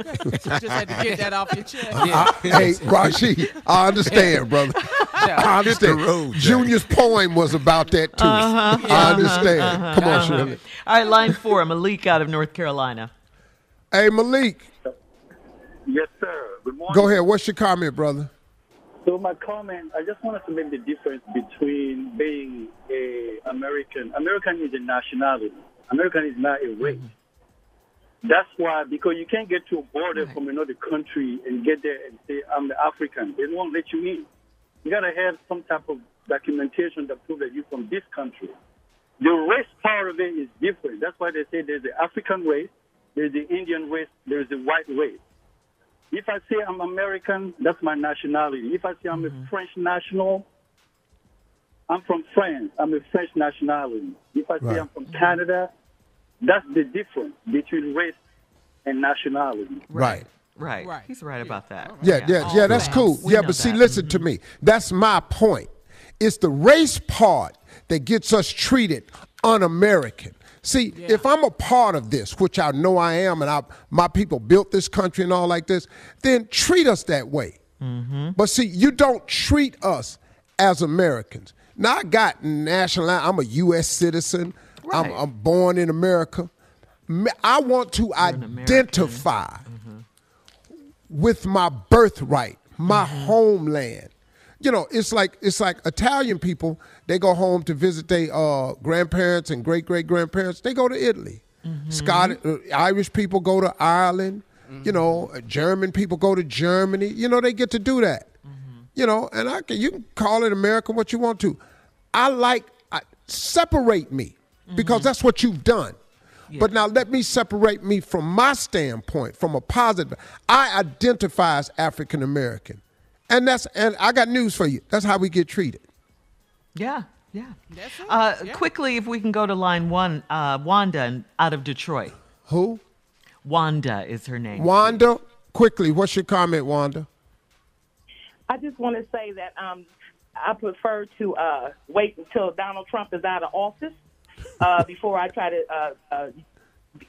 Okay, Just had to get that off your chest. [laughs] Uh, uh, I- hey, Rashi, I understand, brother. I understand. road, Junior's poem was about that too. Uh-huh, I uh-huh, uh-huh. understand. Come on, Shirley. All right, line four, Malik out of North Carolina. Hey, Malik, Yes, sir. Morning. go ahead. What's your comment, brother? So my comment, I just wanted to make the difference between being a American. American is a nationality. American is not a race. Mm-hmm. That's why, because you can't get to a border from another country and get there and say, I'm the African. They won't let you in. You got to have some type of documentation that proves that you're from this country. The race part of it is different. That's why they say there's the African race, there's the Indian race, there's the white race. If I say I'm American, that's my nationality. If I say I'm a mm-hmm. French national, I'm from France. I'm a French nationality. If I say Right. I'm from Canada, that's the difference between race and nationality. Right. Right. Right. He's right about that. Yeah, yeah, yeah. That's right. cool. We Yeah, know but see, that. listen to mm-hmm. me. That's my point. It's the race part that gets us treated un-American. See, if I'm a part of this, which I know I am, and I, my people built this country and all like this, then treat us that way. But see, you don't treat us as Americans. Now I got national. I'm a U.S. citizen. I'm, Right. I'm born in America. I want to identify with my birthright, my homeland. You know, it's like it's like Italian people. They go home to visit their uh, grandparents and great great grandparents. They go to Italy. Scottish, uh, Irish people go to Ireland. You know, uh, German people go to Germany. You know, they get to do that. You know, and I can you can call it America what you want to. I like I, separate me because that's what you've done. But now let me separate me from my standpoint, from a positive. I identify as African American, and that's and I got news for you. That's how we get treated. Yeah, yeah. That's it. Uh, Yeah. Quickly, if we can go to line one, uh, Wanda out of Detroit. Who? Wanda is her name. Wanda, quickly, what's your comment, Wanda? I just want to say that um, I prefer to uh, wait until Donald Trump is out of office uh, [laughs] before I try to. Uh, uh,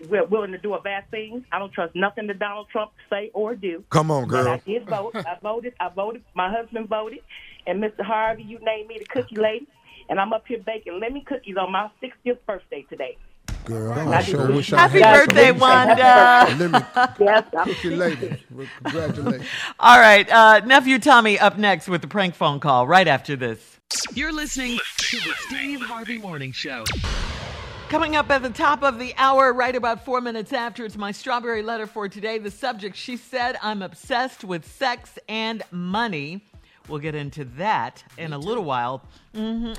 we're willing to do a vaccine. I don't trust nothing that Donald Trump say or do. Come on, But I did vote. I voted. I voted. My husband voted, and Mr. Harvey, you named me the cookie lady, and I'm up here baking lemon cookies on my 60th birthday today. Girl, I I sure wish I Happy had birthday, some. Wanda. Let me [laughs] Yes, I'm cookie lady. Well, Congratulations. All right, uh, nephew Tommy up next with the prank phone call right after this. You're listening to the Steve Harvey Morning Show. Coming up at the top of the hour, right about four minutes after, it's my strawberry letter for today. The subject, she said, I'm obsessed with sex and money. We'll get into that in a little while. hmm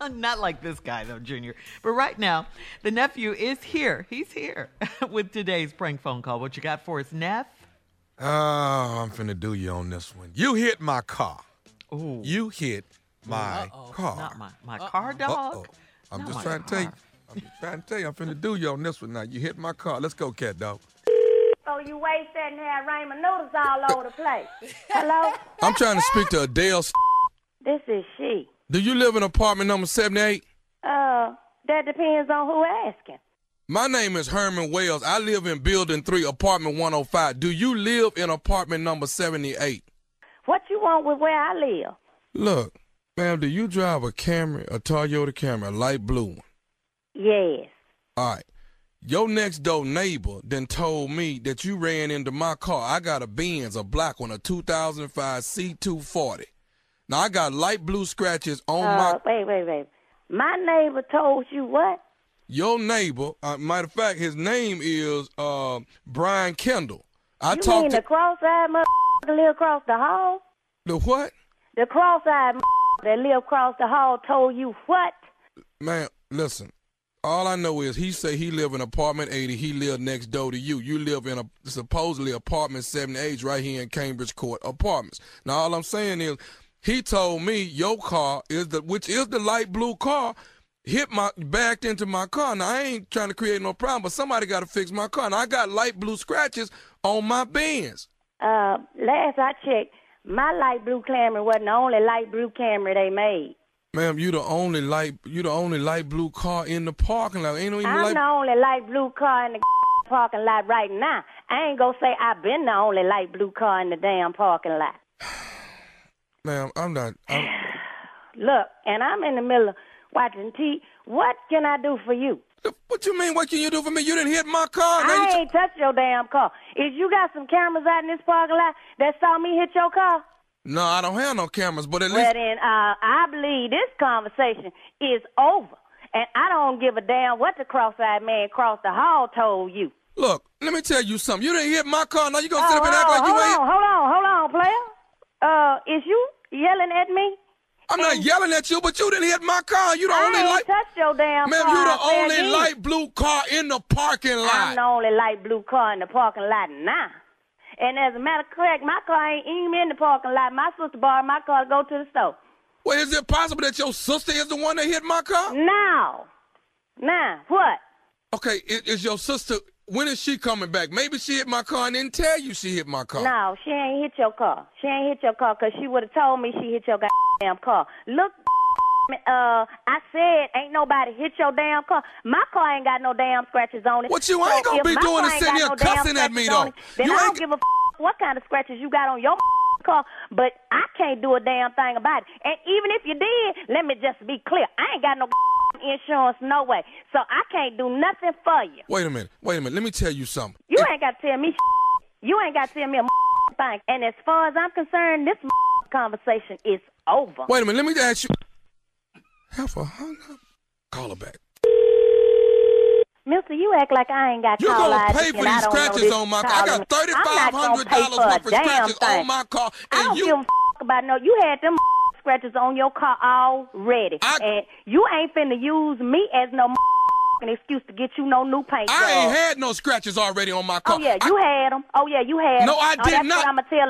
[laughs] Not like this guy, though, Junior. But right now, the nephew is here. He's here [laughs] with today's prank phone call. What you got for us, Neff? Oh, I'm finna do you on this one. You hit my car. Ooh. You hit my car. Not my, my car dog. Uh-oh. I'm Not just my trying to tell you. I'm just trying to tell you. I'm finna do you on this one now. You hit my car. Let's go, cat dog. So you waste that and have ramen noodles all over the place. [laughs] Hello? I'm trying to speak to Adele. This is she. Do you live in apartment number 78? Uh, that depends on who asking. My name is Herman Wells. I live in building 3, apartment 105. Do you live in apartment number 78? What you want with where I live? Look, ma'am, do you drive a Camry, a Toyota Camry, a light blue one? Yes. All right. Your next door neighbor then told me that you ran into my car. I got a Benz, a black one, a 2005 C240. Now I got light blue scratches on Uh, my. wait, wait, wait. My neighbor told you what? Your neighbor, uh, matter of fact, his name is uh, Brian Kendall. I you mean talked the to cross-eyed motherfucker live across the hall? the what? The cross-eyed motherfucker that live across the hall told you what? Man, listen. All I know is he say he live in apartment 80. He live next door to you. You live in a supposedly apartment 78 right here in Cambridge Court Apartments. Now all I'm saying is he told me your car is the which is the light blue car hit my backed into my car. Now I ain't trying to create no problem, but somebody got to fix my car. Now I got light blue scratches on my Benz. Uh, last I checked, my light blue Camry wasn't the only light blue Camry they made. Ma'am, you the only light you the only light blue car in the parking lot. Ain't no even I'm light the only light blue car in the [laughs] parking lot right now. I ain't gonna say I've been the only light blue car in the damn parking lot. [sighs] Ma'am, I'm not I'm, [sighs] Look, and I'm in the middle of watching T. What can I do for you? What you mean? What can you do for me? You didn't hit my car. Now you I ain't touched your damn car. If you got some cameras out in this parking lot that saw me hit your car, No, I don't have no cameras, but at well least then uh, I believe this conversation is over. And I don't give a damn what the cross-eyed man across the hall told you. look. Let me tell you something. You didn't hit my car. Now you gonna Oh, sit up and act like you hold ain't. on, hold on, hold on, player. Uh, is you yelling at me? I'm not yelling at you, but you didn't hit my car. You the I only light. touched your damn Ma'am, you the only light blue car in the parking lot. I'm the only light blue car in the parking lot now. And as a matter of fact, my car ain't even in the parking lot. My sister borrowed my car to go to the store. Well, is it possible that your sister is the one that hit my car? Now, now, what? Okay, is, is your sister? When is she coming back? Maybe she hit my car and didn't tell you she hit my car. No, she ain't hit your car. She ain't hit your car 'cause she would have told me she hit your goddamn car. Look, uh, I said ain't nobody hit your damn car. My car ain't got no damn scratches on it. What you ain't So gonna if be doing is sitting here no cussing at me, though. it, Then You I don't give a what kind of scratches you got on your car, but I can't do a damn thing about it. And even if you did, let me just be clear, I ain't got no insurance no way, so I can't do nothing for you. Wait a minute. Wait a minute. Let me tell you something. You ain't got to tell me. You ain't got to tell me a thing. And as far as I'm concerned, this conversation is over. Wait a minute. Let me ask you. Heifer hung up. Call her back. Mister, you act like I ain't got You call gonna pay for these scratches on my car? I got thirty I'm not gonna pay for a worth of scratches thing. on my car, I and don't you. give a f- about no. You had them [laughs] scratches on your car already, and you ain't finna use me as no [laughs] excuse to get you no new paint. I ain't had no scratches already on my oh, car. Oh yeah, you had them. Oh yeah, you had. No, I oh, did that's not. What I'm gonna tell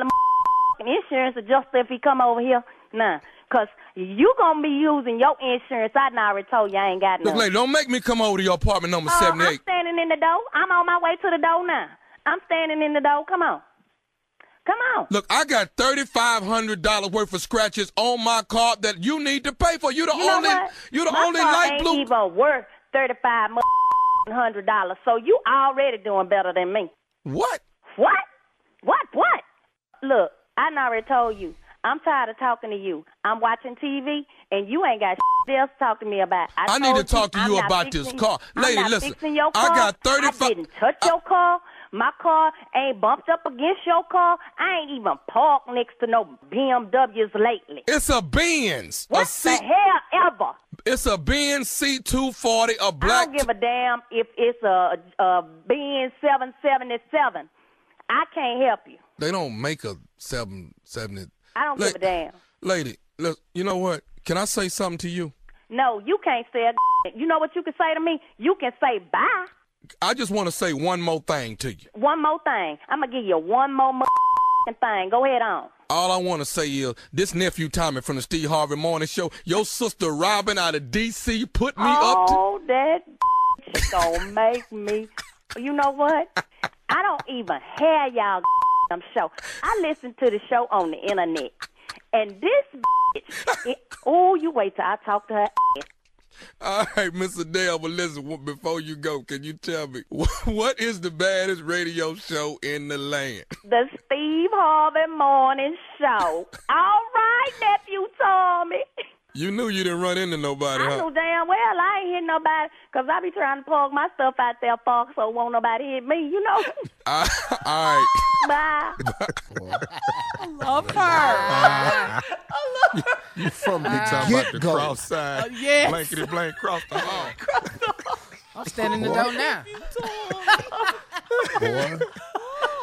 the [laughs] insurance adjuster if he come over here. Nah, cause you gonna be using your insurance. I already told you I ain't got no. Look, lady, don't make me come over to your apartment number Oh, I'm standing in the door. I'm on my way to the door now. I'm standing in the door. Come on. Come on. Look, I got thirty-five hundred dollars worth of scratches on my car that you need to pay for. You the You know only, what? you the My only car light ain't blue. even worth thirty five hundred dollars. So you already doing better than me. What? What? What? What? Look, I already told you. I'm tired of talking to you. I'm watching TV, and you ain't got else to talk to me about. I, I need to talk to you not about this car. Lady, listen, Fixing your I got thirty-five. I didn't touch your car. My car ain't bumped up against your car. I ain't even parked next to no BMWs lately. It's a Benz. What C- the hell ever? it's a Benz C240, a I black. I don't give a damn if it's a, a Benz 777. I can't help you. They don't make a 770. I don't La- give a damn. Lady, look, you know what? Can I say something to you? No, you can't say a [laughs] You know what you can say to me? You can say bye. I just want to say one more thing to you. One more thing. I'm going to give you one more [laughs] thing. Go ahead on. All I want to say is this nephew Tommy from the Steve Harvey Morning Show, your sister Robin out of D.C. put me up to. Oh, that [laughs] gonna make me. You know what? I don't even hear y'all show. I listen to the show on the internet, and this bitch. It, oh, you wait till I talk to her. All right, Mr. Dale, but listen, before you go, can you tell me [laughs] what is the baddest radio show in the land? The Steve Harvey Morning Show. All right, nephew Tommy. [laughs] You knew you didn't run into nobody, I huh? knew damn well I ain't hit nobody because I be trying to plug my stuff out there, folks, so won't nobody hit me, you know? [laughs] All right. [laughs] Bye. [laughs] I love her. You from the You talking about the get-go. cross side, Uh, yes. blankety blank cross the hall. I'm standing in the door now. Boy.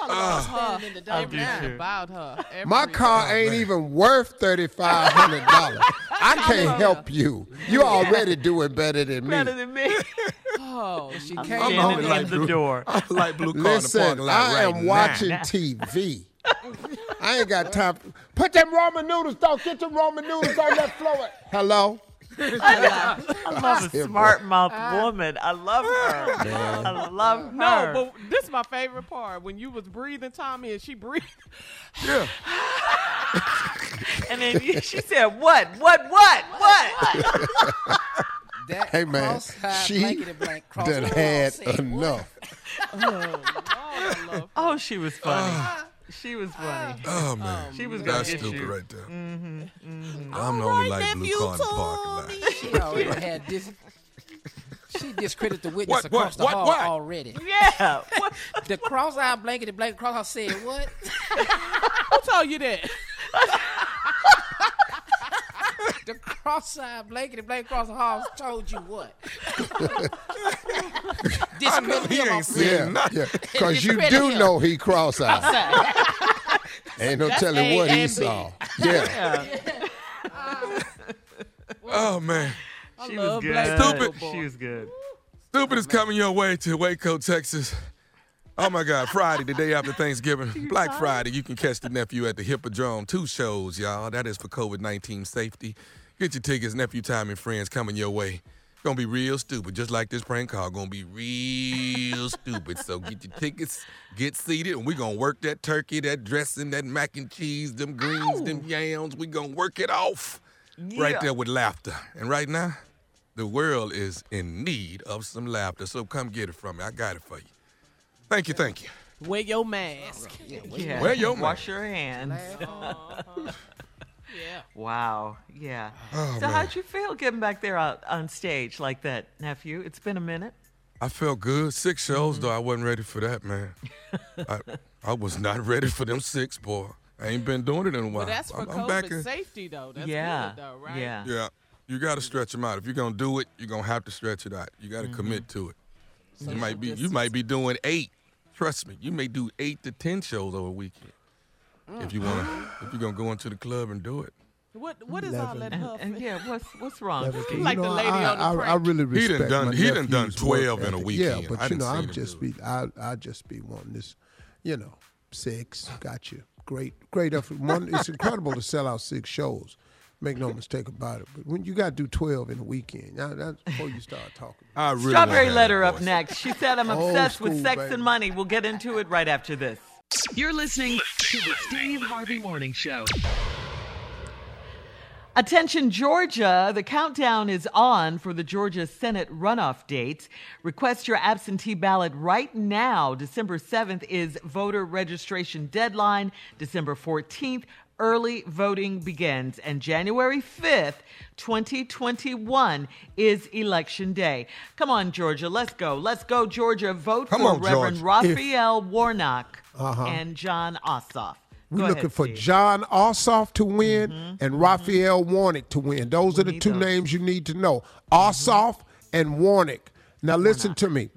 Her. Uh, in the I do too. About her. My car day. ain't even worth thirty-five hundred dollars. [laughs] I can't help you. You already doing better than me. Better than me. [laughs] Oh, she I'm came standing only in like the blue. door. [laughs] I like blue car in the Listen, I right am now. watching TV. I ain't got time. For, put them Roman noodles, dog. Get them Roman noodles on that floor. Hello. I love a smart mouth ah. woman. I love her. I love her. No, but this is my favorite part. When you was breathing, Tommy, and she breathed. Yeah. [laughs] and then you- she said, "What? What? What? What?" [laughs] That Hey man, cross-eyed she blankety blank cross done had enough. Oh, Lord, I love Oh, she was funny. Uh, she was funny. Oh man, She was gonna that's stupid you. right there. Mm-hmm, mm-hmm. I'm the only like blue car in the parking lot. [laughs] She already had this. She discredited the witness What, across what, the what, hall what? already. Yeah. What? [laughs] The cross-eyed blankety blank cross eyed said what? [laughs] Who told you that? The cross-eyed blankety blank cross hall told you what? [laughs] I know he ain't seen Yeah, nothing. yeah. [laughs] Because you do him. know he cross-eyed. [laughs] Ain't no That's telling A what he B. saw. Yeah. Oh man, I She was good. Stupid. She was good. stupid is coming your way to Waco, Texas. Oh my God, Friday, the day after [laughs] Thanksgiving, Black Friday, you can catch the nephew at the Hippodrome. Two shows, y'all. That is for COVID 19 safety. Get your tickets, nephew time and friends coming your way. Gonna be real stupid, just like this prank call. Gonna be real [laughs] stupid. So get your tickets, get seated, and we gonna work that turkey, that dressing, that mac and cheese, them greens, them yams. We gonna work it off right there with laughter. And right now, the world is in need of some laughter. So come get it from me. I got it for you. Thank you, thank you. Wear your mask. Yeah. Wear your mask. Wash your hands. [laughs] Yeah. Wow. Yeah. Oh, so man. how'd you feel getting back there out on stage like that, nephew? It's been a minute. I felt good. Six mm-hmm. shows, though. I wasn't ready for that, man. [laughs] I, I was not ready for them six, boy. I ain't been doing it in a while. But that's for I'm, I'm back in. safety, though. That's yeah. good, though, right? Yeah. Yeah, you got to stretch them out. If you're gonna do it, you're gonna have to stretch it out. You got to mm-hmm. commit to it. you might be you might be doing eight. Trust me, you may do eight to ten shows over a weekend. Mm. If you wanna, if you're gonna go into the club and do it. What What is all that And, huff? and yeah, what's what's wrong? Level Steve? Like you the lady I, on the I, I prank. really He done respect done- my he done done nephew's 12 in a ethic. weekend. Yeah, but I you know, I'm just be I I just be wanting this, you know, six. Got you. Great, great effort. One, it's incredible to sell out six shows. Make no mistake about it. But when you got to do twelve in a weekend, now that's before you start talking. I really Strawberry letter up next. She said, I'm Old obsessed with sex baby. and money. We'll get into it right after this. You're listening to the Steve Harvey Morning Show. Attention, Georgia. The countdown is on for the Georgia Senate runoff dates. Request your absentee ballot right now. December 7th is voter registration deadline. December 14th, early voting begins. And January 5th, 2021 is election day. Come on, Georgia. Let's go. Let's go, Georgia. Vote Come for on, Reverend Georgia. Raphael Warnock Uh-huh. and Jon Ossoff. We're Go looking ahead, for Steve. Jon Ossoff to win mm-hmm. and Raphael mm-hmm. Warnock to win. Those We are the two those. names you need to know. Ossoff mm-hmm. and Warnock. Now listen to me.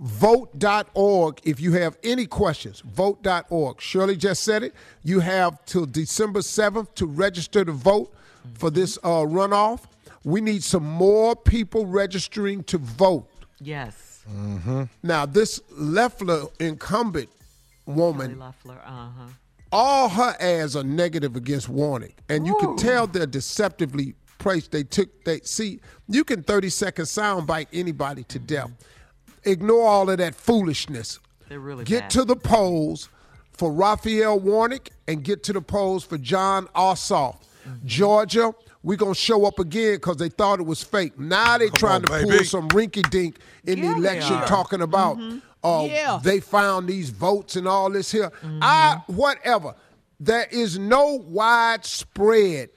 Vote.org if you have any questions. Vote.org. Shirley just said it. You have till December 7th to register to vote for this uh, runoff. We need some more people registering to vote. Yes. Now, this Loeffler incumbent woman Loeffler. Uh huh. all her ads are negative against Warnock, and you can tell they're deceptively placed. They took they see you can thirty second soundbite anybody to death. Ignore all of that foolishness. They're really Get bad. to the polls for Raphael Warnock and get to the polls for Jon Ossoff. Mm-hmm. Georgia, we're gonna show up again because they thought it was fake. Now they're trying on, to baby. pull some rinky dink in Yeah, the election talking about uh, Yeah. they found these votes and all this here. Mm-hmm. I whatever. There is no widespread,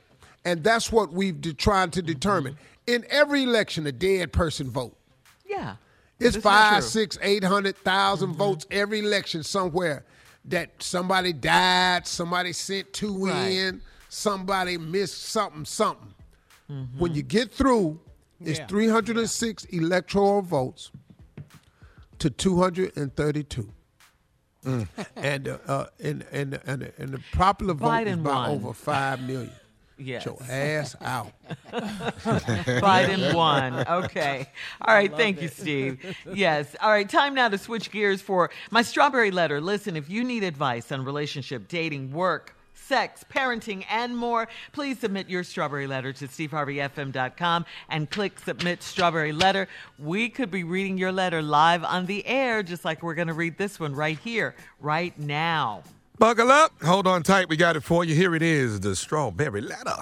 and that's what we've de- trying to determine. In every election, a dead person vote. Yeah. It's That's not five, true. Mm-hmm. six, eight hundred thousand votes every election somewhere that somebody died, somebody sent two Right. in, somebody missed something, something. When you get through, it's Yeah. 306 electoral votes to 232. [laughs] and, uh, uh, and, and, and, and the popular vote is Biden by won. over 5 million. Yes. Get your ass out. [laughs] Biden won. Okay. All right. Thank you, Steve. Yes. All right. Time now to switch gears for my strawberry letter. Listen, if you need advice on relationship, dating, work, sex, parenting, and more, please submit your strawberry letter to steveharveyfm.com and click submit strawberry letter. We could be reading your letter live on the air, just like we're going to read this one right here, right now. Buckle up. Hold on tight. We got it for you. Here it is the strawberry letter.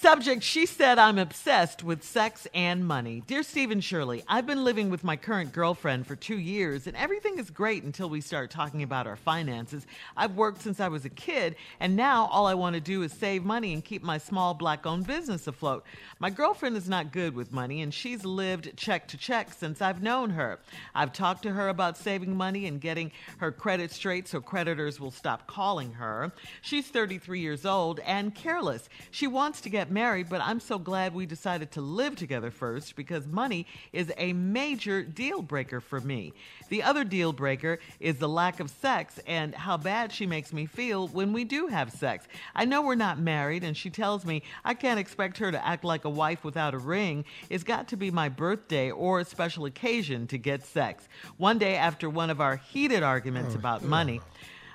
Subject, she said, I'm obsessed with sex and money. Dear Stephen Shirley, I've been living with my current girlfriend for two years, and everything is great until we start talking about our finances. I've worked since I was a kid, and now all I want to do is save money and keep my small black owned business afloat. My girlfriend is not good with money, and she's lived check to check since I've known her. I've talked to her about saving money and getting her credit straight so creditors will stop calling her. She's 33 years old and careless. She wants to get married, but I'm so glad we decided to live together first because money is a major deal breaker for me. The other deal breaker is the lack of sex and how bad she makes me feel when we do have sex. I know we're not married, and she tells me I can't expect her to act like a wife without a ring. It's got to be my birthday or a special occasion to get sex. One day after one of our heated arguments oh, about money,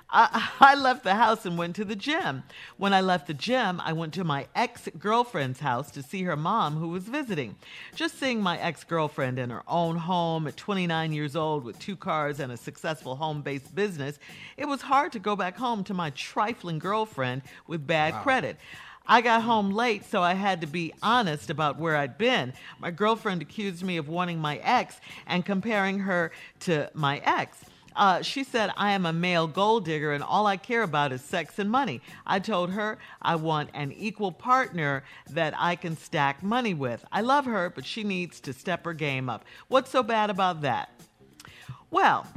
I, I left the house and went to the gym. When I left the gym, I went to my ex girlfriend's house to see her mom, who was visiting. Just seeing my ex girlfriend in her own home at 29 years old with two cars and a successful home based business, it was hard to go back home to my trifling girlfriend with bad credit. I got home late, so I had to be honest about where I'd been. My girlfriend accused me of wanting my ex and comparing her to my ex. Uh, she said, I am a male gold digger and all I care about is sex and money. I told her I want an equal partner that I can stack money with. I love her, but she needs to step her game up. What's so bad about that? Well,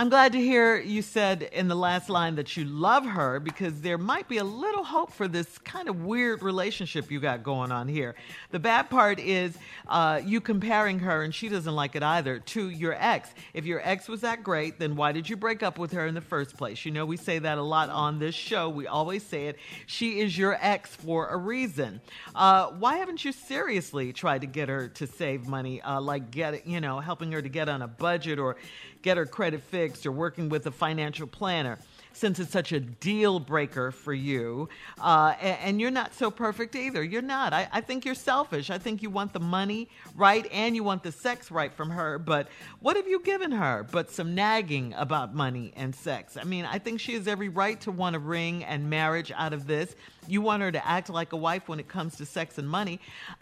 I'm glad to hear you said in the last line that you love her because there might be a little hope for this kind of weird relationship you got going on here. The bad part is uh, you comparing her, and she doesn't like it either, to your ex. If your ex was that great, then why did you break up with her in the first place? You know, we say that a lot on this show. We always say it. She is your ex for a reason. Uh, why haven't you seriously tried to get her to save money, uh, like get you know, helping her to get on a budget or get her credit fixed or working with a financial planner? Since it's such a deal breaker for you, uh, a- and, you're not so perfect either. You're not. I, I think you're selfish. I think you want the money right and you want the sex right from her. But what have you given her but some nagging about money and sex? I mean, I think she has every right to want a ring and marriage out of this. You want her to act like a wife when it comes to sex and money.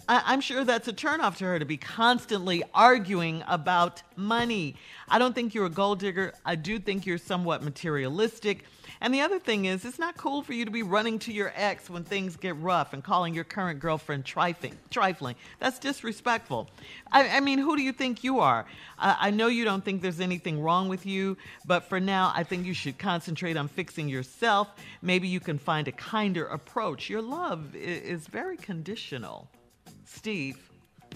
I- I'm sure that's a turnoff to her to be constantly arguing about money. I don't think you're a gold digger. I do think you're somewhat materialistic. And the other thing is, it's not cool for you to be running to your ex when things get rough and calling your current girlfriend trifling. Trifling. That's disrespectful. I, I mean, who do you think you are? Uh, I know you don't think there's anything wrong with you, but for now, I think you should concentrate on fixing yourself. Maybe you can find a kinder approach. Your love i- is very conditional. Steve.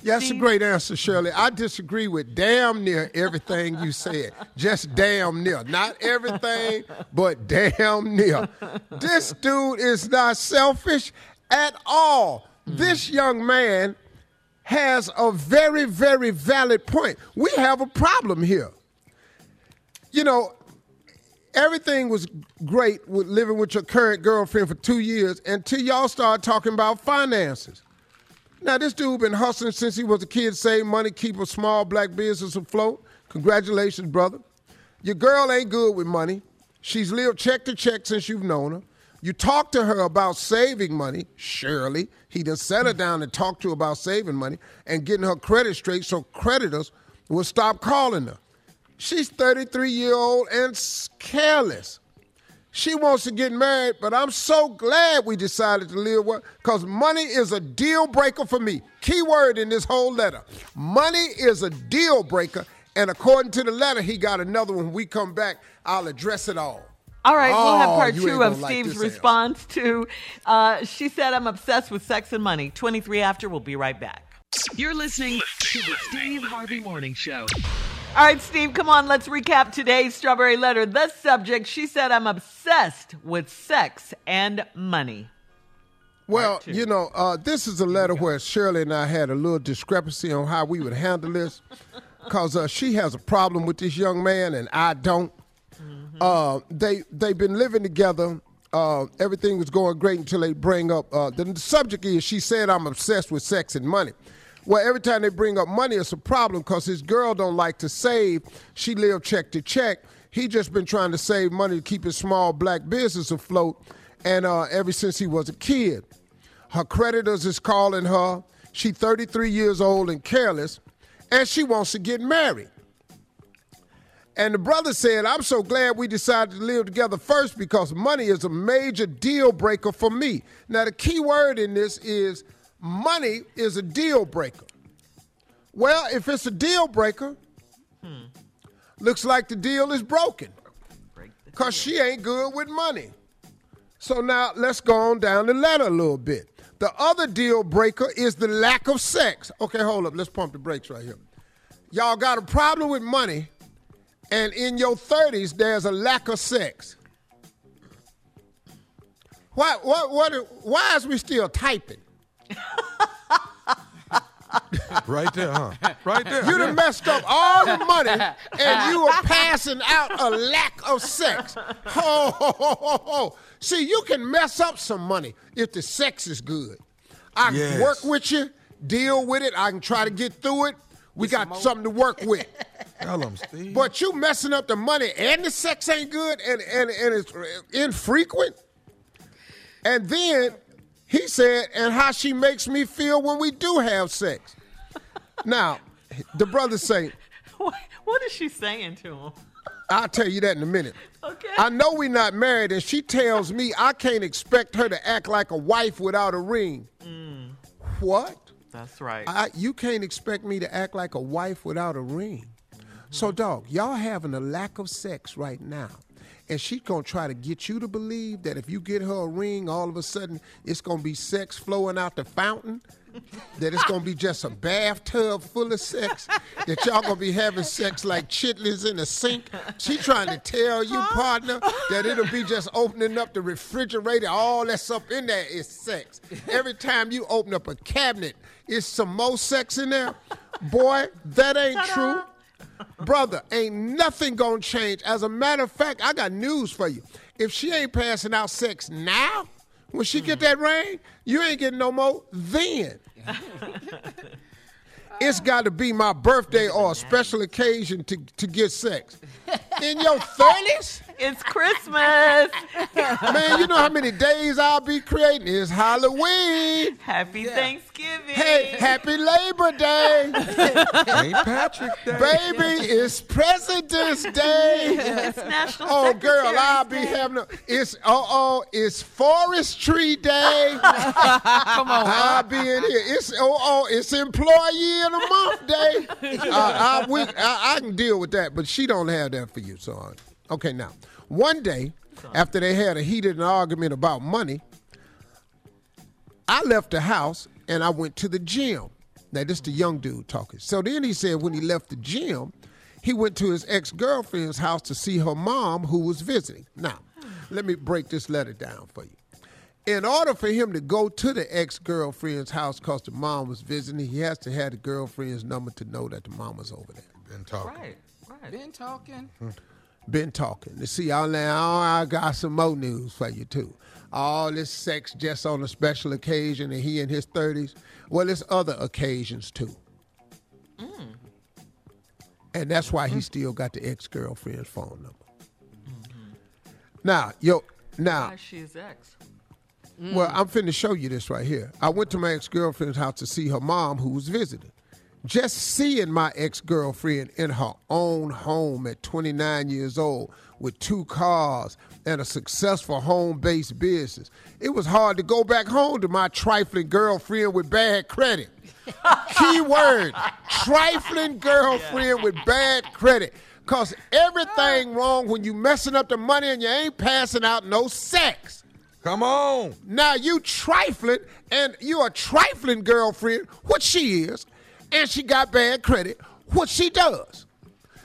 Yeah, that's a great answer, Shirley. I disagree with damn near everything you said. Just damn near. Not everything, but damn near. This dude is not selfish at all. This young man has a very, very valid point. We have a problem here. You know, everything was great with living with your current girlfriend for two years until y'all started talking about finances. Now, this dude been hustling since he was a kid, save money, keep a small black business afloat. Congratulations, brother. Your girl ain't good with money. She's lived check to check since you've known her. You talk to her about saving money, surely. He done set her down and talked to her about saving money and getting her credit straight so creditors will stop calling her. She's 33 year old and careless. She wants to get married, but I'm so glad we decided to live with because money is a deal breaker for me. Key word in this whole letter. Money is a deal breaker. And according to the letter, he got another one. When we come back, I'll address it all. All right, we'll have Oh, part two of gonna like Steve's this answer. response to. Uh, she said, "I'm obsessed with sex and money." Twenty-three after. We'll be right back. You're listening to the Steve Harvey Morning Show. All right, Steve, come on. Let's recap today's strawberry letter. The subject: She said, "I'm obsessed with sex and money." Well, you know, uh, this is a letter where Shirley and I had a little discrepancy on how we would handle this [laughs] because uh, she has a problem with this young man and I don't. Uh, they they've been living together. Uh, everything was going great until they bring up uh, the subject is she said I'm obsessed with sex and money. Well, every time they bring up money, it's a problem because his girl don't like to save. She live check to check. He just been trying to save money to keep his small black business afloat, and uh, ever since he was a kid, her creditors is calling her. She 33 years old and careless, and she wants to get married. And the brother said, I'm so glad we decided to live together first because money is a major deal breaker for me. Now, the key word in this is money is a deal breaker. Well, if it's a deal breaker, hmm, looks like the deal is broken because she ain't good with money. So now let's go on down the ladder a little bit. The other deal breaker is the lack of sex. Okay, hold up. Let's pump the brakes right here. Y'all got a problem with money, and in your 30s, there's a lack of sex. Why, what, what, why is we still typing? [laughs] Right there, huh? [laughs] Right there. You done messed up all the money, and you are [laughs] passing out a lack of sex. Ho, ho, ho, ho, ho. See, you can mess up some money if the sex is good. I can Yes. work with you, deal with it. I can try to get through it. We got something to work with. Tell 'em, Steve. But you messing up the money and the sex ain't good and, and, and it's infrequent. And then he said, and how she makes me feel when we do have sex. Now, the brother say, What, what is she saying to him? I'll tell you that in a minute. Okay. I know we're not married, and she tells me I can't expect her to act like a wife without a ring. Mm. What? That's right. I, you can't expect me to act like a wife without a ring. So, dog, y'all having a lack of sex right now. And she's gonna try to get you to believe that if you get her a ring, all of a sudden it's gonna be sex flowing out the fountain. That it's gonna be just a bathtub full of sex. That y'all gonna be having sex like chitlins in a sink. She trying to tell you, partner, that it'll be just opening up the refrigerator. All that's up in there is sex. Every time you open up a cabinet, it's some more sex in there. Boy, that ain't true. Brother, ain't nothing gonna change. As a matter of fact, I got news for you. If she ain't passing out sex now, when she get that ring, you ain't getting no more then. [laughs] it's got to be my birthday or a special occasion to, to get sex. In your 30s? It's Christmas. [laughs] Man, you know how many days I'll be creating? It's Halloween. Happy Thanksgiving. Hey, happy Labor Day. [laughs] St. Patrick's Day. Baby, it's President's [laughs] Day. It's National Oh, girl, I'll be Day. having a, it's uh oh, it's Forestry Day. Come on, I'll be in here. It's oh oh, it's Employee of the Month Day. Uh, I, we, I, I can deal with that, but she don't have that for you. So, uh, okay, now one day after they had a heated argument about money, I left the house and I went to the gym. Now, this the young dude talking. So then he said when he left the gym, he went to his ex girlfriend's house to see her mom who was visiting. Now, let me break this letter down for you. In order for him to go to the ex girlfriend's house because the mom was visiting, he has to have the girlfriend's number to know that the mom was over there. Been talking. Right, right. Been talking. Hmm. Been talking. To see, all now oh, I got some more news for you too. All this sex just on a special occasion, and he in his thirties. Well, there's other occasions too, mm. and that's why he mm. still got the ex girlfriend's phone number. Mm-hmm. Now, yo, now Why she's ex. well, mm. I'm finna show you this right here. I went to my ex girlfriend's house to see her mom, who was visiting. Just seeing my ex girlfriend in her own home at 29 years old with two cars and a successful home based business, it was hard to go back home to my trifling girlfriend with bad credit. [laughs] Key word trifling girlfriend with bad credit. Cause everything wrong when you messing up the money and you ain't passing out no sex. Come on. Now you trifling and you a trifling girlfriend, what she is, and she got bad credit, what she does.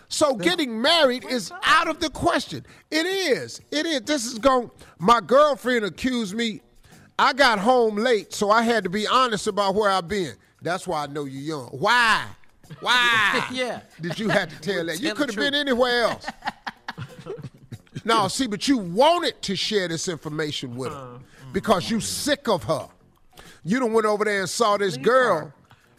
So getting married is out of the question. It is. It is. This is going my girlfriend accused me I got home late, so I had to be honest about where I've been. That's why I know you're young. Why? Why? [laughs] Yeah. Did you have to tell [laughs] that? You Tell could have been anywhere else. [laughs] no, see, but you wanted to share this information with her because you sick of her. You done went over there and saw this girl,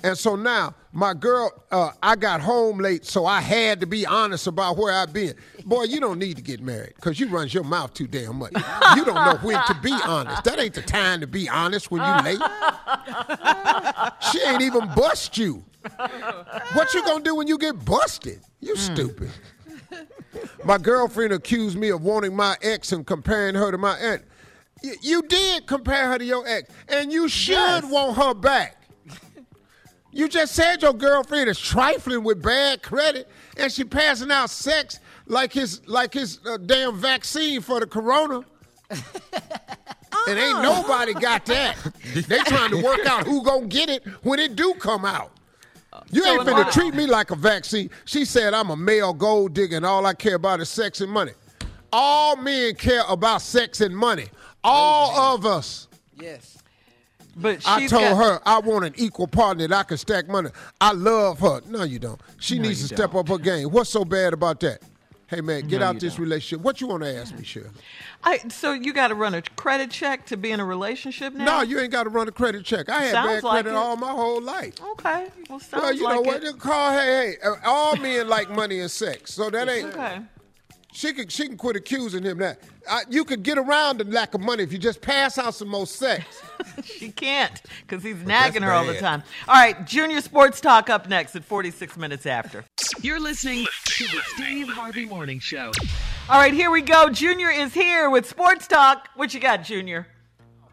and so now my girl, uh, I got home late, so I had to be honest about where I've been. Boy, you don't need to get married because you runs your mouth too damn much. You don't know when to be honest. That ain't the time to be honest when you late. She ain't even bust you. What you gonna do when you get busted? You stupid. My girlfriend accused me of wanting my ex and comparing her to my aunt. Y- You did compare her to your ex, and you should want her back. You just said your girlfriend is trifling with bad credit, and she passing out sex like his like his uh, damn vaccine for the corona. [laughs] And ain't nobody got that. [laughs] They trying to work out who gonna get it when it do come out. You So ain't finna treat me like a vaccine. She said I'm a male gold digger and all I care about is sex and money. All men care about sex and money. All of us. Yes. But I told got- her I want an equal partner that I can stack money. I love her. No, you don't. She No, needs to step up her game. What's so bad about that? Hey man, get No, out this don't. relationship. What you want to ask me, Shirley? I, so you got to run a credit check to be in a relationship now? No, you ain't got to run a credit check. I had Sounds bad like credit it. all my whole life. Okay. Well, sounds Well, you like know what? call hey, hey. All men like money and sex, so that ain't. Okay. She can she can quit accusing him that. I, you could get around the lack of money if you just pass out some more sex. [laughs] she can't because he's nagging her all the time. All right, Junior Sports Talk up next at 46 minutes after. You're listening to the Steve Harvey Morning Show. All right, here we go. Junior is here with Sports Talk. What you got, Junior?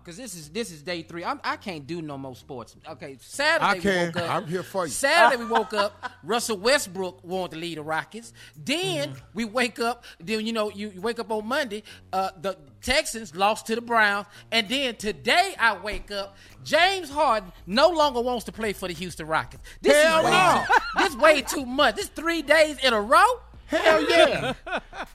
Cause this is this is day three. I'm, I can't do no more sports. Okay, Saturday I we woke up. I'm here for you. Saturday we woke up. [laughs] Russell Westbrook wanted to lead the Rockets. Then Mm-hmm. we wake up. Then you know you, you wake up on Monday. Uh, the Texans lost to the Browns, and then today I wake up. James Harden no longer wants to play for the Houston Rockets. This Hell is way no. too, this way too much. This three days in a row. Hell yeah.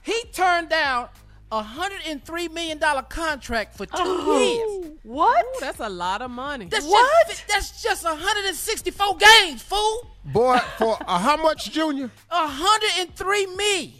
he turned down a hundred and three million dollar contract for two years. What? That's a lot of money. That's Just, that's just 164 games, fool. Boy, for uh, how much, Junior? A 103 million.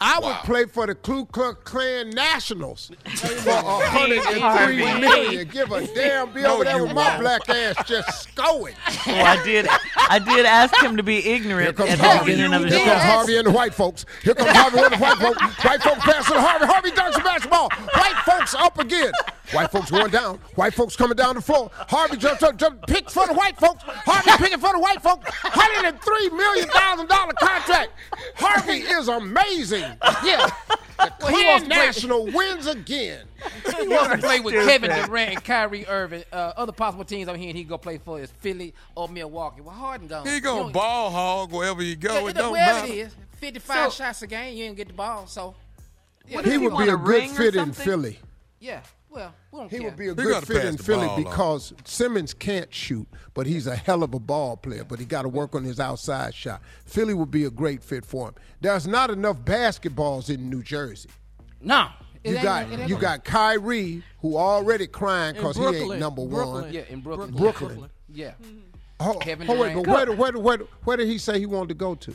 I would play for the Ku Klux Klan Nationals [laughs] for a hundred and three million. Give a damn be No, over there with my won't. black ass just scoing. Oh, I did. I did ask him to be ignorant Here at comes the Harvey. beginning of the Here comes Harvey and the white folks. Here comes Harvey and the white folks. White folks passing to Harvey. Harvey dunks the basketball. White folks up again. White folks going down. White folks coming down the floor. Harvey jumps up, jump, picks for the white folks. Harvey picking for the white folks. Hundred and three million thousand dollar contract. Harvey is amazing. Yeah. The Well, he wants to play National wins again. [laughs] He wants to play with Kevin Durant and Kyrie Irving. Uh, other possible teams I'm hearing he go play for is Philly or Milwaukee. Well, Harden gone. He You gonna ball hog wherever you go. yeah, it don't wherever matter. it is, 55 So- shots a game, you ain't get the ball. So, yeah, What He if you would be a a good fit in? Philly. yeah. Well, we don't He care. would be a He good fit in Philly ball, though. because Simmons can't shoot, but he's a hell of a ball player. But he got to work on his outside shot. Philly would be a great fit for him. There's not enough basketballs in New Jersey. no. You got it ain't- you got Kyrie who already crying because he ain't number Brooklyn. one. Yeah, in Brooklyn. Brooklyn. Yeah. Oh, Kevin oh, wait, but where, where, where, where did he say he wanted to go to?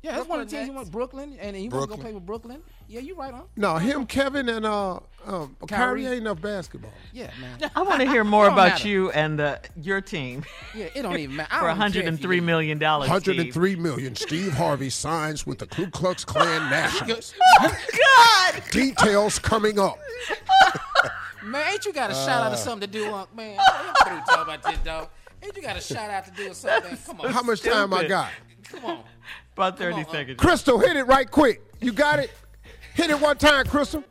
Yeah, that's one of the Brooklyn teams he went Brooklyn, and he want to go Brooklyn. play with Brooklyn. Yeah, you right on. No, him, Kevin, and uh, um, Kyrie. Kyrie. ain't enough basketball. Yeah, man. I want to hear more about matter. you and the, your team. Yeah, it don't even matter. [laughs] For don't even care if you 103 million dollars. Hundred and three million. Steve Harvey signs with the Ku Klux [laughs] Klan Nationals. God! Details coming up. [laughs] Man, ain't you got a shout out Uh. or something to do, Unc? Man, I'm through talking about this, dog. Ain't you got a shout out to do or something? Come on. How much time I got? Come on. About 30 seconds. Crystal, hit it right quick. You got it? Hit it one time, Crystal.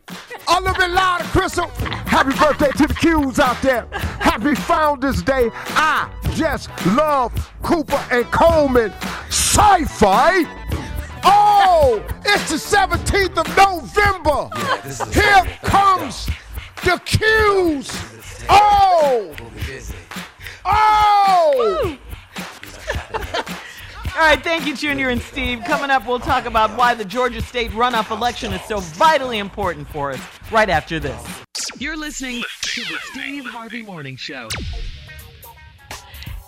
A little bit louder, Crystal. Happy birthday to the Ques out there. Happy Founders Day. I just love Cooper and Coleman. Psi Phi. Oh, it's the 17th of November. Here comes the Ques. Oh. Oh. All right, thank you, Junior and Steve. Coming up, we'll talk about why the Georgia State runoff election is so vitally important for us right after this. You're listening to the Steve Harvey Morning Show.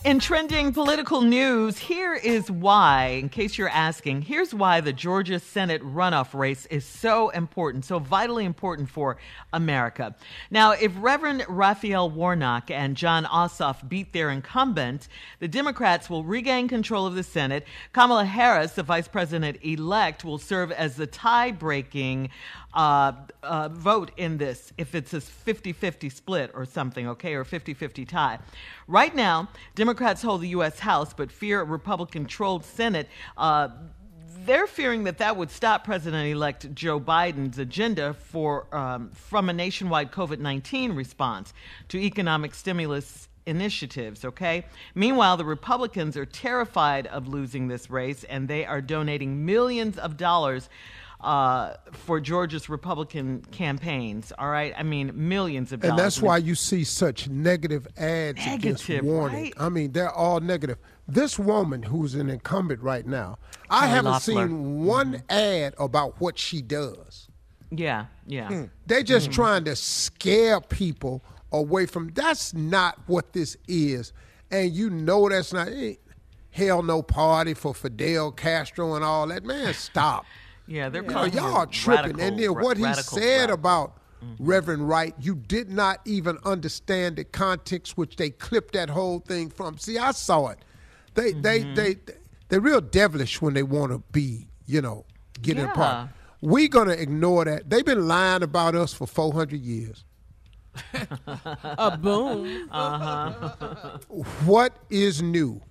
In trending political news, here is why, in case you're asking, here's why the Georgia Senate runoff race is so important, so vitally important for America. Now, if Reverend Raphael Warnock and Jon Ossoff beat their incumbent, the Democrats will regain control of the Senate. Kamala Harris, the vice president elect, will serve as the tie breaking uh, uh, vote in this if it's a 50 50 split or something, okay, or 50 50 tie. Right now, Democrats hold the U.S. House, but fear a Republican controlled Senate. Uh, they're fearing that that would stop President-elect Joe Biden's agenda for um, from a nationwide COVID-19 response to economic stimulus initiatives, okay? Meanwhile, the Republicans are terrified of losing this race and they are donating millions of dollars uh, for Georgia's Republican campaigns, all right? I mean, millions of dollars. And that's why you see such negative ads against Negative, warning. right? I mean, they're all negative. This woman who's an incumbent right now, I haven't seen one ad about what she does. Yeah, yeah. They're just Mhm. trying to scare people away from. That's not what this is, and you know that's not. eh, Hell, no party for Fidel Castro and all that. Man, stop. Yeah, they're You know, calling y'all him tripping. radical- and then what he radical said rap. about Reverend Wright, you did not even understand the context which they clipped that whole thing from. See, I saw it. They they they they're real devilish when they want to be, you know, get it apart. We gonna ignore that. They've been lying about us for four hundred years. A boom. [laughs] Uh-huh. What is new?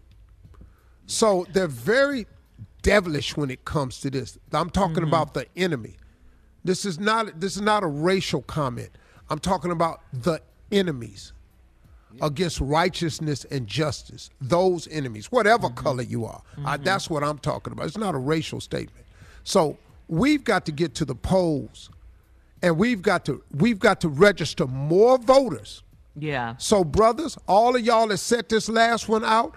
So they're very devilish when it comes to this. I'm talking about the enemy. This is not this is not a racial comment. I'm talking about the enemies against righteousness and justice. Those enemies, whatever color you are. Uh, that's what I'm talking about. It's not a racial statement. So we've got to get to the polls, and we've got to we've got to register more voters. Yeah. So, brothers, all of y'all that set this last one out,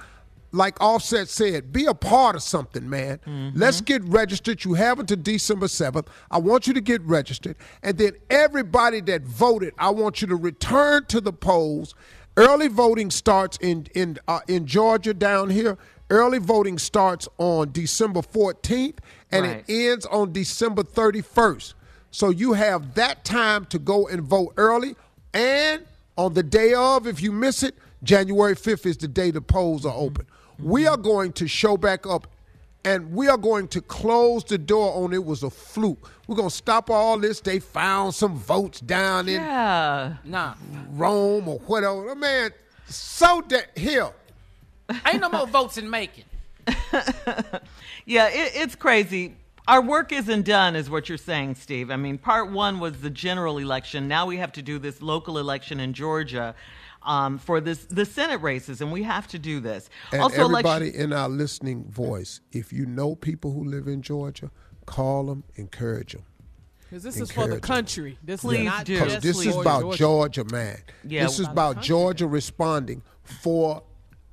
like Offset said, be a part of something, man. Let's get registered. You have until December 7th. I want you to get registered. And then everybody that voted, I want you to return to the polls. Early voting starts in in uh, in Georgia down here. Early voting starts on December 14th and Right. it ends on December 31st. So you have that time to go and vote early. And on the day of, if you miss it, January 5th is the day the polls are open. We are going to show back up and we are going to close the door on it was a fluke. We're going to stop all this. They found some votes down in Yeah. Nah. Rome or whatever. Man, so that here. Ain't no more votes in Macon. [laughs] Yeah, it, it's crazy. Our work isn't done, is what you're saying, Steve. I mean, part one was the general election. Now we have to do this local election in Georgia um, for this the Senate races, and we have to do this. And also, everybody election. in our listening voice, if you know people who live in Georgia, call them, encourage them. Because this is for the country. This Please is not do. Because just this is about Georgia, man. Yeah, this is about about Georgia responding for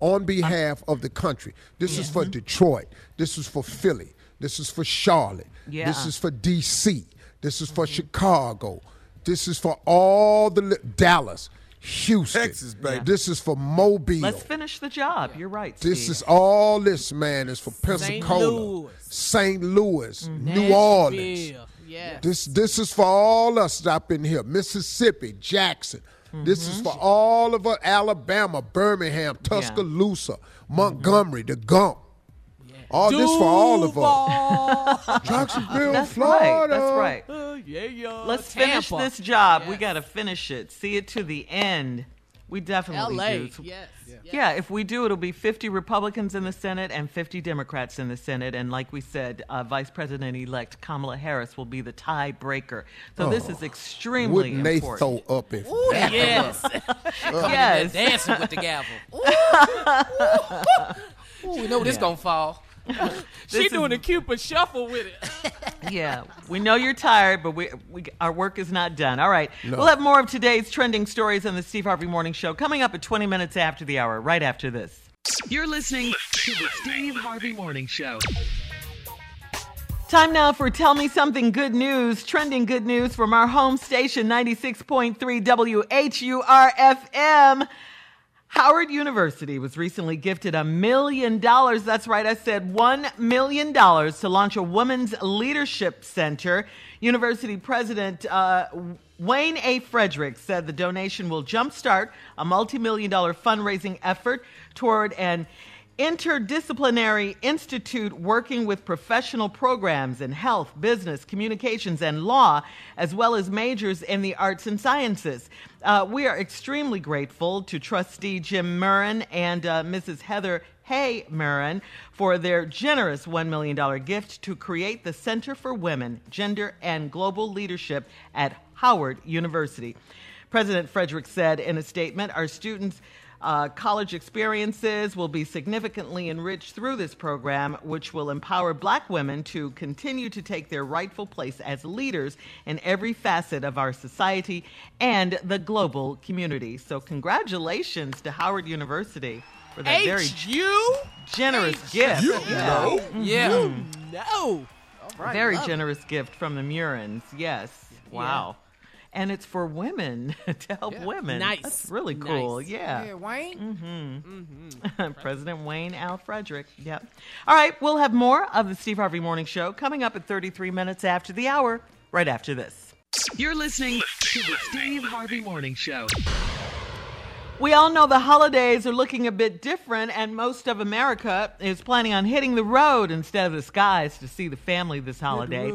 on behalf of the country. This is for Detroit. This is for Philly. This is for Charlotte. Yeah. This is for DC. This is for Chicago. This is for all the li- Dallas. Houston. Texas, baby. This is for Mobile. Let's finish the job. You're right. This Steve. is all this, man, is for Pensacola, Louis. St. Louis, mm-hmm. New Nashville. Orleans. Yes. This this is for all us up in here. Mississippi, Jackson. This is mm-hmm. for all of us. Alabama, Birmingham, Tuscaloosa, Montgomery, the Gump. All this for all of us. Jacksonville, That's Florida. right. That's right. Uh, yeah, yeah. Let's finish this job. We got to finish it. See it to the end. We definitely LA. do. Yes. Yeah, if we do, it'll be 50 Republicans in the Senate and 50 Democrats in the Senate. And like we said, uh, Vice President elect Kamala Harris will be the tiebreaker. So this is extremely Wouldn't they throw up if Ooh, that yes. happened? [laughs] Yes. dancing with the gavel. [laughs] Ooh, [laughs] Ooh, we know this Yeah. gonna fall. [laughs] She doing is- a Cupid shuffle with it. [laughs] Yeah, we know you're tired, but we, we our work is not done. All right, No. we'll have more of today's trending stories on the Steve Harvey Morning Show coming up at 20 minutes after the hour, right after this. You're listening to the Steve Harvey Morning Show. Time now for Tell Me Something Good News, trending good news from our home station, 96.3 WHUR FM. Howard University was recently gifted a million dollars. That's right, I said one million dollars to launch a women's leadership center. University President uh, Wayne A. Frederick said the donation will jumpstart a multi million dollar fundraising effort toward an interdisciplinary institute working with professional programs in health, business, communications, and law, as well as majors in the arts and sciences. Uh, we are extremely grateful to trustee Jim Murren and uh, Mrs. Heather Hay Murren for their generous $1 million gift to create the Center for Women, Gender, and Global Leadership at Howard University. President Frederick said in a statement, Our students' uh, college experiences will be significantly enriched through this program, which will empower black women to continue to take their rightful place as leaders in every facet of our society and the global community. So, congratulations to Howard University for that very you generous gift. You Yeah. know. Yeah. Mhm. No. right, Very love it. generous gift from the Murrens. Yes. Wow. And it's for women [laughs] to help Yeah. women. Nice. That's really cool. Nice. Yeah. Yeah, Wayne. Mm-hmm. [laughs] President Wayne Al Frederick. Yep. All right, we'll have more of the Steve Harvey Morning Show coming up at 33 minutes after the hour, right after this. You're listening to the Steve Harvey Morning Show. We all know the holidays are looking a bit different, and most of America is planning on hitting the road instead of the skies to see the family this holiday.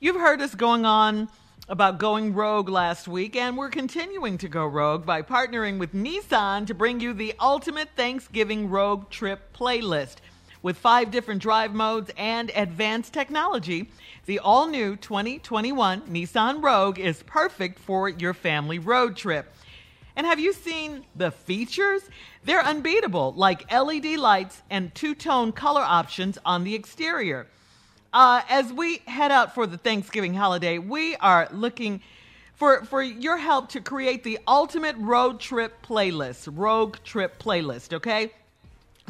You've heard us going on about going rogue last week, and we're continuing to go rogue by partnering with Nissan to bring you the ultimate Thanksgiving rogue trip playlist. With five different drive modes and advanced technology, the all new 2021 Nissan Rogue is perfect for your family road trip. And have you seen the features? They're unbeatable, like LED lights and two tone color options on the exterior. Uh, as we head out for the Thanksgiving holiday, we are looking for, for your help to create the ultimate road trip playlist, Rogue Trip Playlist, okay?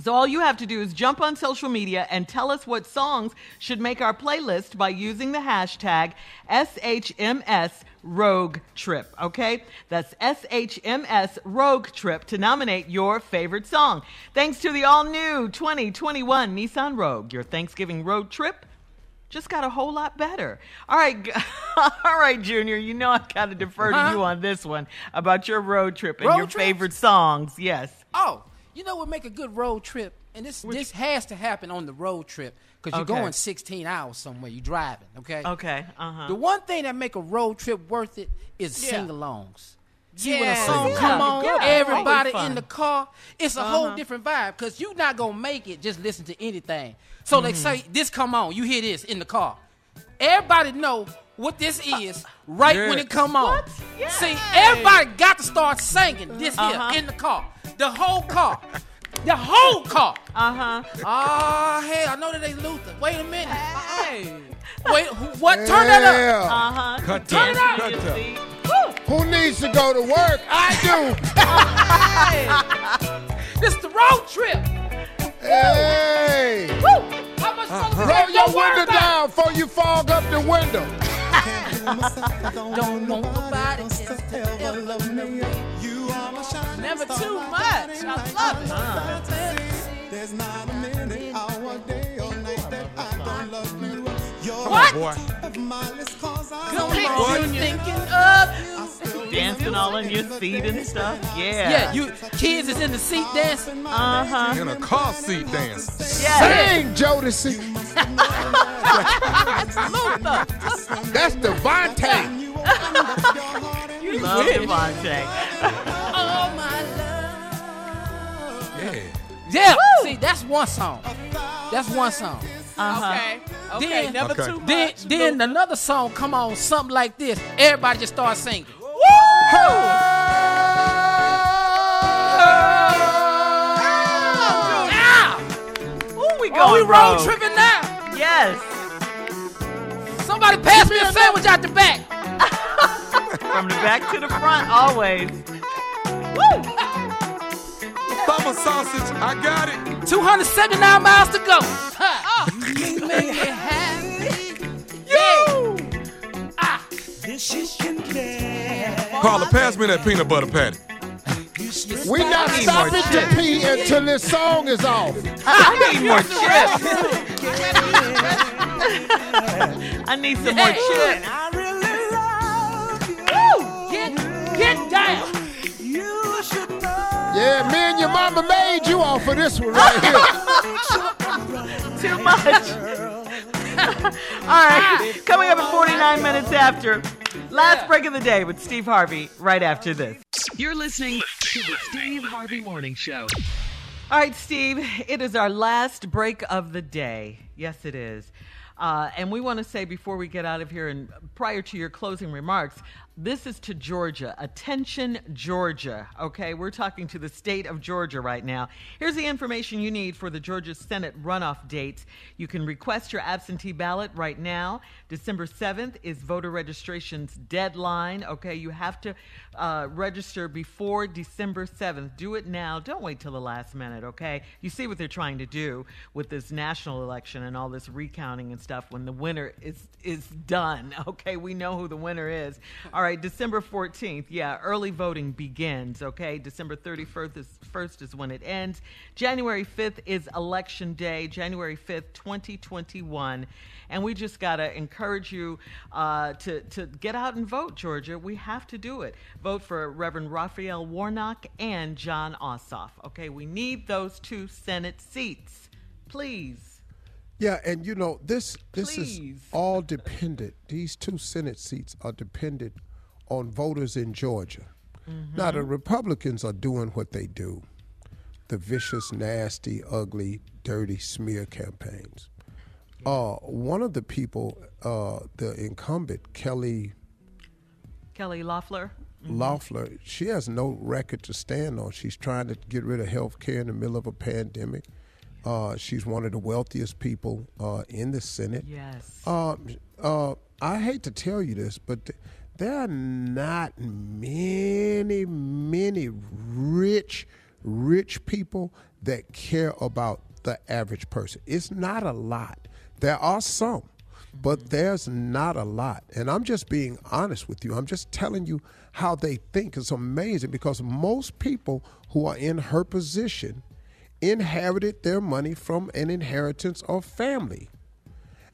So all you have to do is jump on social media and tell us what songs should make our playlist by using the hashtag SHMS Rogue Trip, okay? That's SHMS Rogue Trip to nominate your favorite song. Thanks to the all new 2021 Nissan Rogue, your Thanksgiving road trip just got a whole lot better. All right, [laughs] all right, Junior. You know I've got to defer to you on this one about your road trip and Road your trips? favorite songs. Yes. Oh, you know what make a good road trip? And this this has to happen on the road trip because you're Okay. going 16 hours somewhere. You're driving, okay? Okay. Uh huh. The one thing that make a road trip worth it is Yeah. sing-alongs. See, when a Yeah. song Yeah. come on, Yeah. everybody in the car, it's a whole Uh-huh. different vibe because you're not gonna make it just listen to anything. So Mm-hmm. they say this come on, you hear this in the car. Everybody know what this is right when it come on. What? Yeah. See, everybody got to start singing this Uh-huh. here in the car, the whole car, the whole car. Uh huh. Ah, hey, I know that they Luther. Wait a minute. Hey. Wait, who, what? Turn that up. Uh huh. Cut Turn it up. Cut that. Who needs to go to work? I do. [laughs] This is the road trip. Do. hey. Woo! How much uh Roll your window down before you fog up the window. Don't want nobody else to ever love me. Never too much. I love it. There's not a minute, hour, day, or night that I don't love you. You're What? Boy. of my list, cause I Come don't on, love you you. thinking of Dancing all in your seat and stuff. Yeah. Yeah, you kids is in the seat dancing. Uh huh. In a car seat dance. Yeah. Sing, Jodeci. That's DeVante. You love DeVante. Oh [laughs] my love. Yeah. Yeah. See, that's one song. That's one song. Uh-huh. Okay. Okay. Then- Never Okay. too much. Then, then another song come on, something like this. Everybody just start singing. Ah! Ooh, we Oh, we road rogue. tripping now. Yes. Somebody pass me a sandwich out the back. [laughs] From the back to the front, always. Woo! Bubba sausage, I got it. 279 miles to go. Ha. [laughs] You make me happy. Yeah. Ah. Carla, pass me that peanut butter patty. We not I need more stopping to pee until this song is off. I need more chips. [laughs] I need some more chips. Woo. Get, get down. Yeah, me and your mama made you off of this one right here. [laughs] Too much. [laughs] All right. Coming up at 49 minutes after. Last break of the day with Steve Harvey right after this. You're listening to the Steve Harvey Morning Show. All right, Steve, it is our last break of the day. Yes, it is. Uh, and we want to say before we get out of here and prior to your closing remarks, this is to Georgia. Attention, Georgia. Okay, we're talking to the state of Georgia right now. Here's the information you need for the Georgia Senate runoff dates. You can request your absentee ballot right now. December 7th is voter registration's deadline. Okay, you have to uh, register before December 7th. Do it now. Don't wait till the last minute, okay? You see what they're trying to do with this national election and all this recounting and stuff when the winner is is done. [laughs] Okay, we know who the winner is. All right, December 14th. Yeah, early voting begins, okay? December 31st is first is when it ends. January 5th is election day, January 5th, 2021. And we just got to encourage you uh, to, to get out and vote, Georgia. We have to do it. Vote for Reverend Raphael Warnock and Jon Ossoff. Okay, we need those two Senate seats. Please. Yeah, and you know this this Please. is all dependent. These two Senate seats are dependent on voters in Georgia. Now the Republicans are doing what they do, the vicious, nasty, ugly, dirty smear campaigns. Uh, one of the people, uh, the incumbent Kelly Kelly Loeffler. Loeffler, she has no record to stand on. She's trying to get rid of health care in the middle of a pandemic. Uh, she's one of the wealthiest people uh, in the Senate. Yes. Uh, uh, I hate to tell you this, but th- there are not many, many rich, rich people that care about the average person. It's not a lot. There are some, but mm-hmm. there's not a lot. And I'm just being honest with you. I'm just telling you how they think. It's amazing because most people who are in her position inherited their money from an inheritance or family.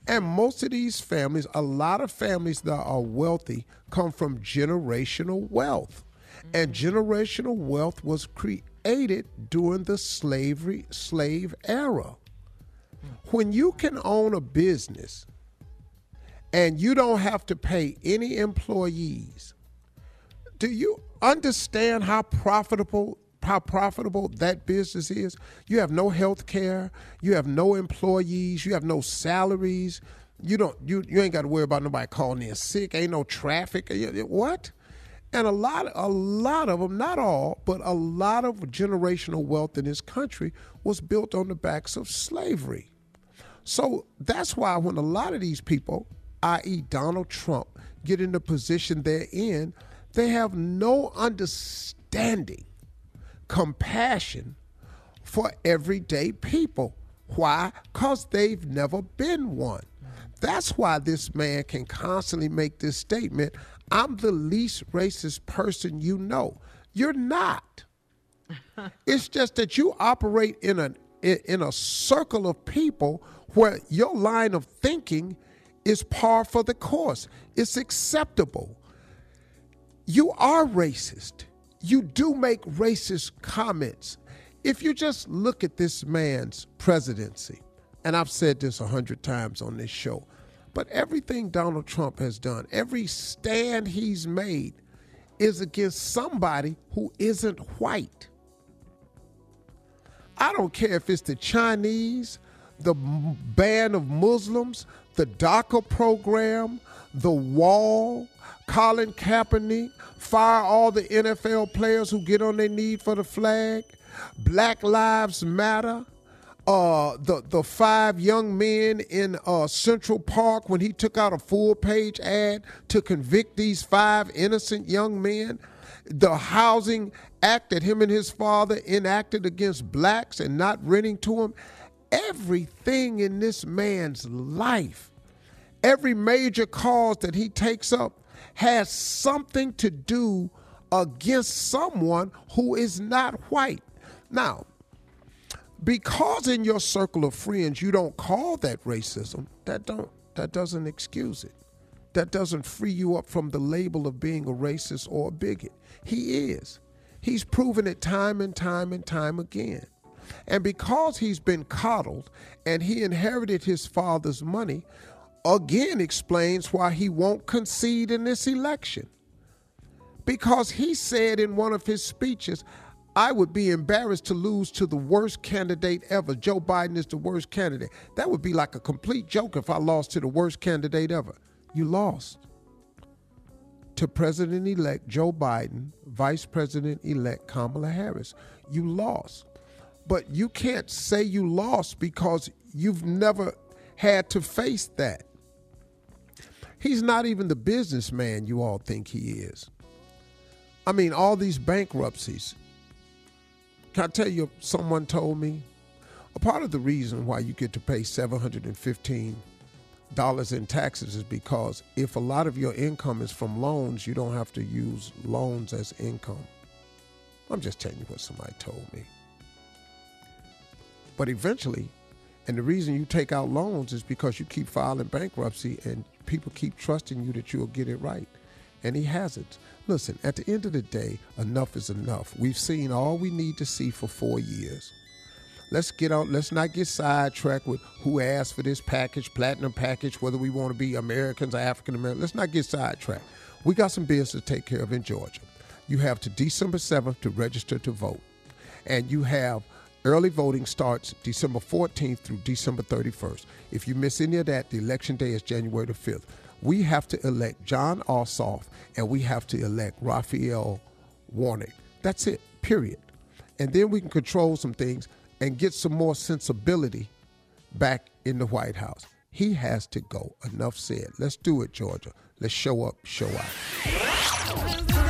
And most of these families, a lot of families that are wealthy, come from generational wealth. And mm-hmm. generational wealth was created during the slavery slave era. When you can own a business and you don't have to pay any employees, do you understand how profitable how profitable that business is? You have no health care, you have no employees, you have no salaries. You don't you you ain't got to worry about nobody calling in sick, ain't no traffic. What? And a lot a lot of them, not all, but a lot of generational wealth in this country was built on the backs of slavery. So that's why when a lot of these people, i.e., Donald Trump, get in the position they're in, they have no understanding, compassion for everyday people. Why? Because they've never been one. That's why this man can constantly make this statement I'm the least racist person you know. You're not. [laughs] it's just that you operate in a in a circle of people where your line of thinking is par for the course. It's acceptable. You are racist. You do make racist comments. If you just look at this man's presidency, and I've said this a hundred times on this show, but everything Donald Trump has done, every stand he's made, is against somebody who isn't white. I don't care if it's the Chinese, the ban of Muslims, the DACA program, the wall, Colin Kaepernick, fire all the NFL players who get on their knee for the flag, Black Lives Matter, uh, the the five young men in uh, Central Park when he took out a full page ad to convict these five innocent young men, the housing act that him and his father enacted against blacks and not renting to them, everything in this man's life, every major cause that he takes up has something to do against someone who is not white. Now, because in your circle of friends you don't call that racism, that don't that doesn't excuse it. That doesn't free you up from the label of being a racist or a bigot. He is. He's proven it time and time and time again. And because he's been coddled and he inherited his father's money, again explains why he won't concede in this election. Because he said in one of his speeches, I would be embarrassed to lose to the worst candidate ever. Joe Biden is the worst candidate. That would be like a complete joke if I lost to the worst candidate ever. You lost to President elect Joe Biden, Vice President elect Kamala Harris. You lost. But you can't say you lost because you've never had to face that. He's not even the businessman you all think he is. I mean, all these bankruptcies, can I tell you, someone told me a part of the reason why you get to pay $715 in taxes is because if a lot of your income is from loans, you don't have to use loans as income. I'm just telling you what somebody told me. But eventually, and the reason you take out loans is because you keep filing bankruptcy and people keep trusting you that you'll get it right. And he hasn't. Listen, at the end of the day, enough is enough. We've seen all we need to see for four years. Let's get out, let's not get sidetracked with who asked for this package, platinum package, whether we want to be Americans or African Americans. Let's not get sidetracked. We got some business to take care of in Georgia. You have to December 7th to register to vote. And you have Early voting starts December 14th through December 31st. If you miss any of that, the election day is January the 5th. We have to elect Jon Ossoff and we have to elect Raphael Warnock. That's it, period. And then we can control some things and get some more sensibility back in the White House. He has to go. Enough said. Let's do it, Georgia. Let's show up, show out.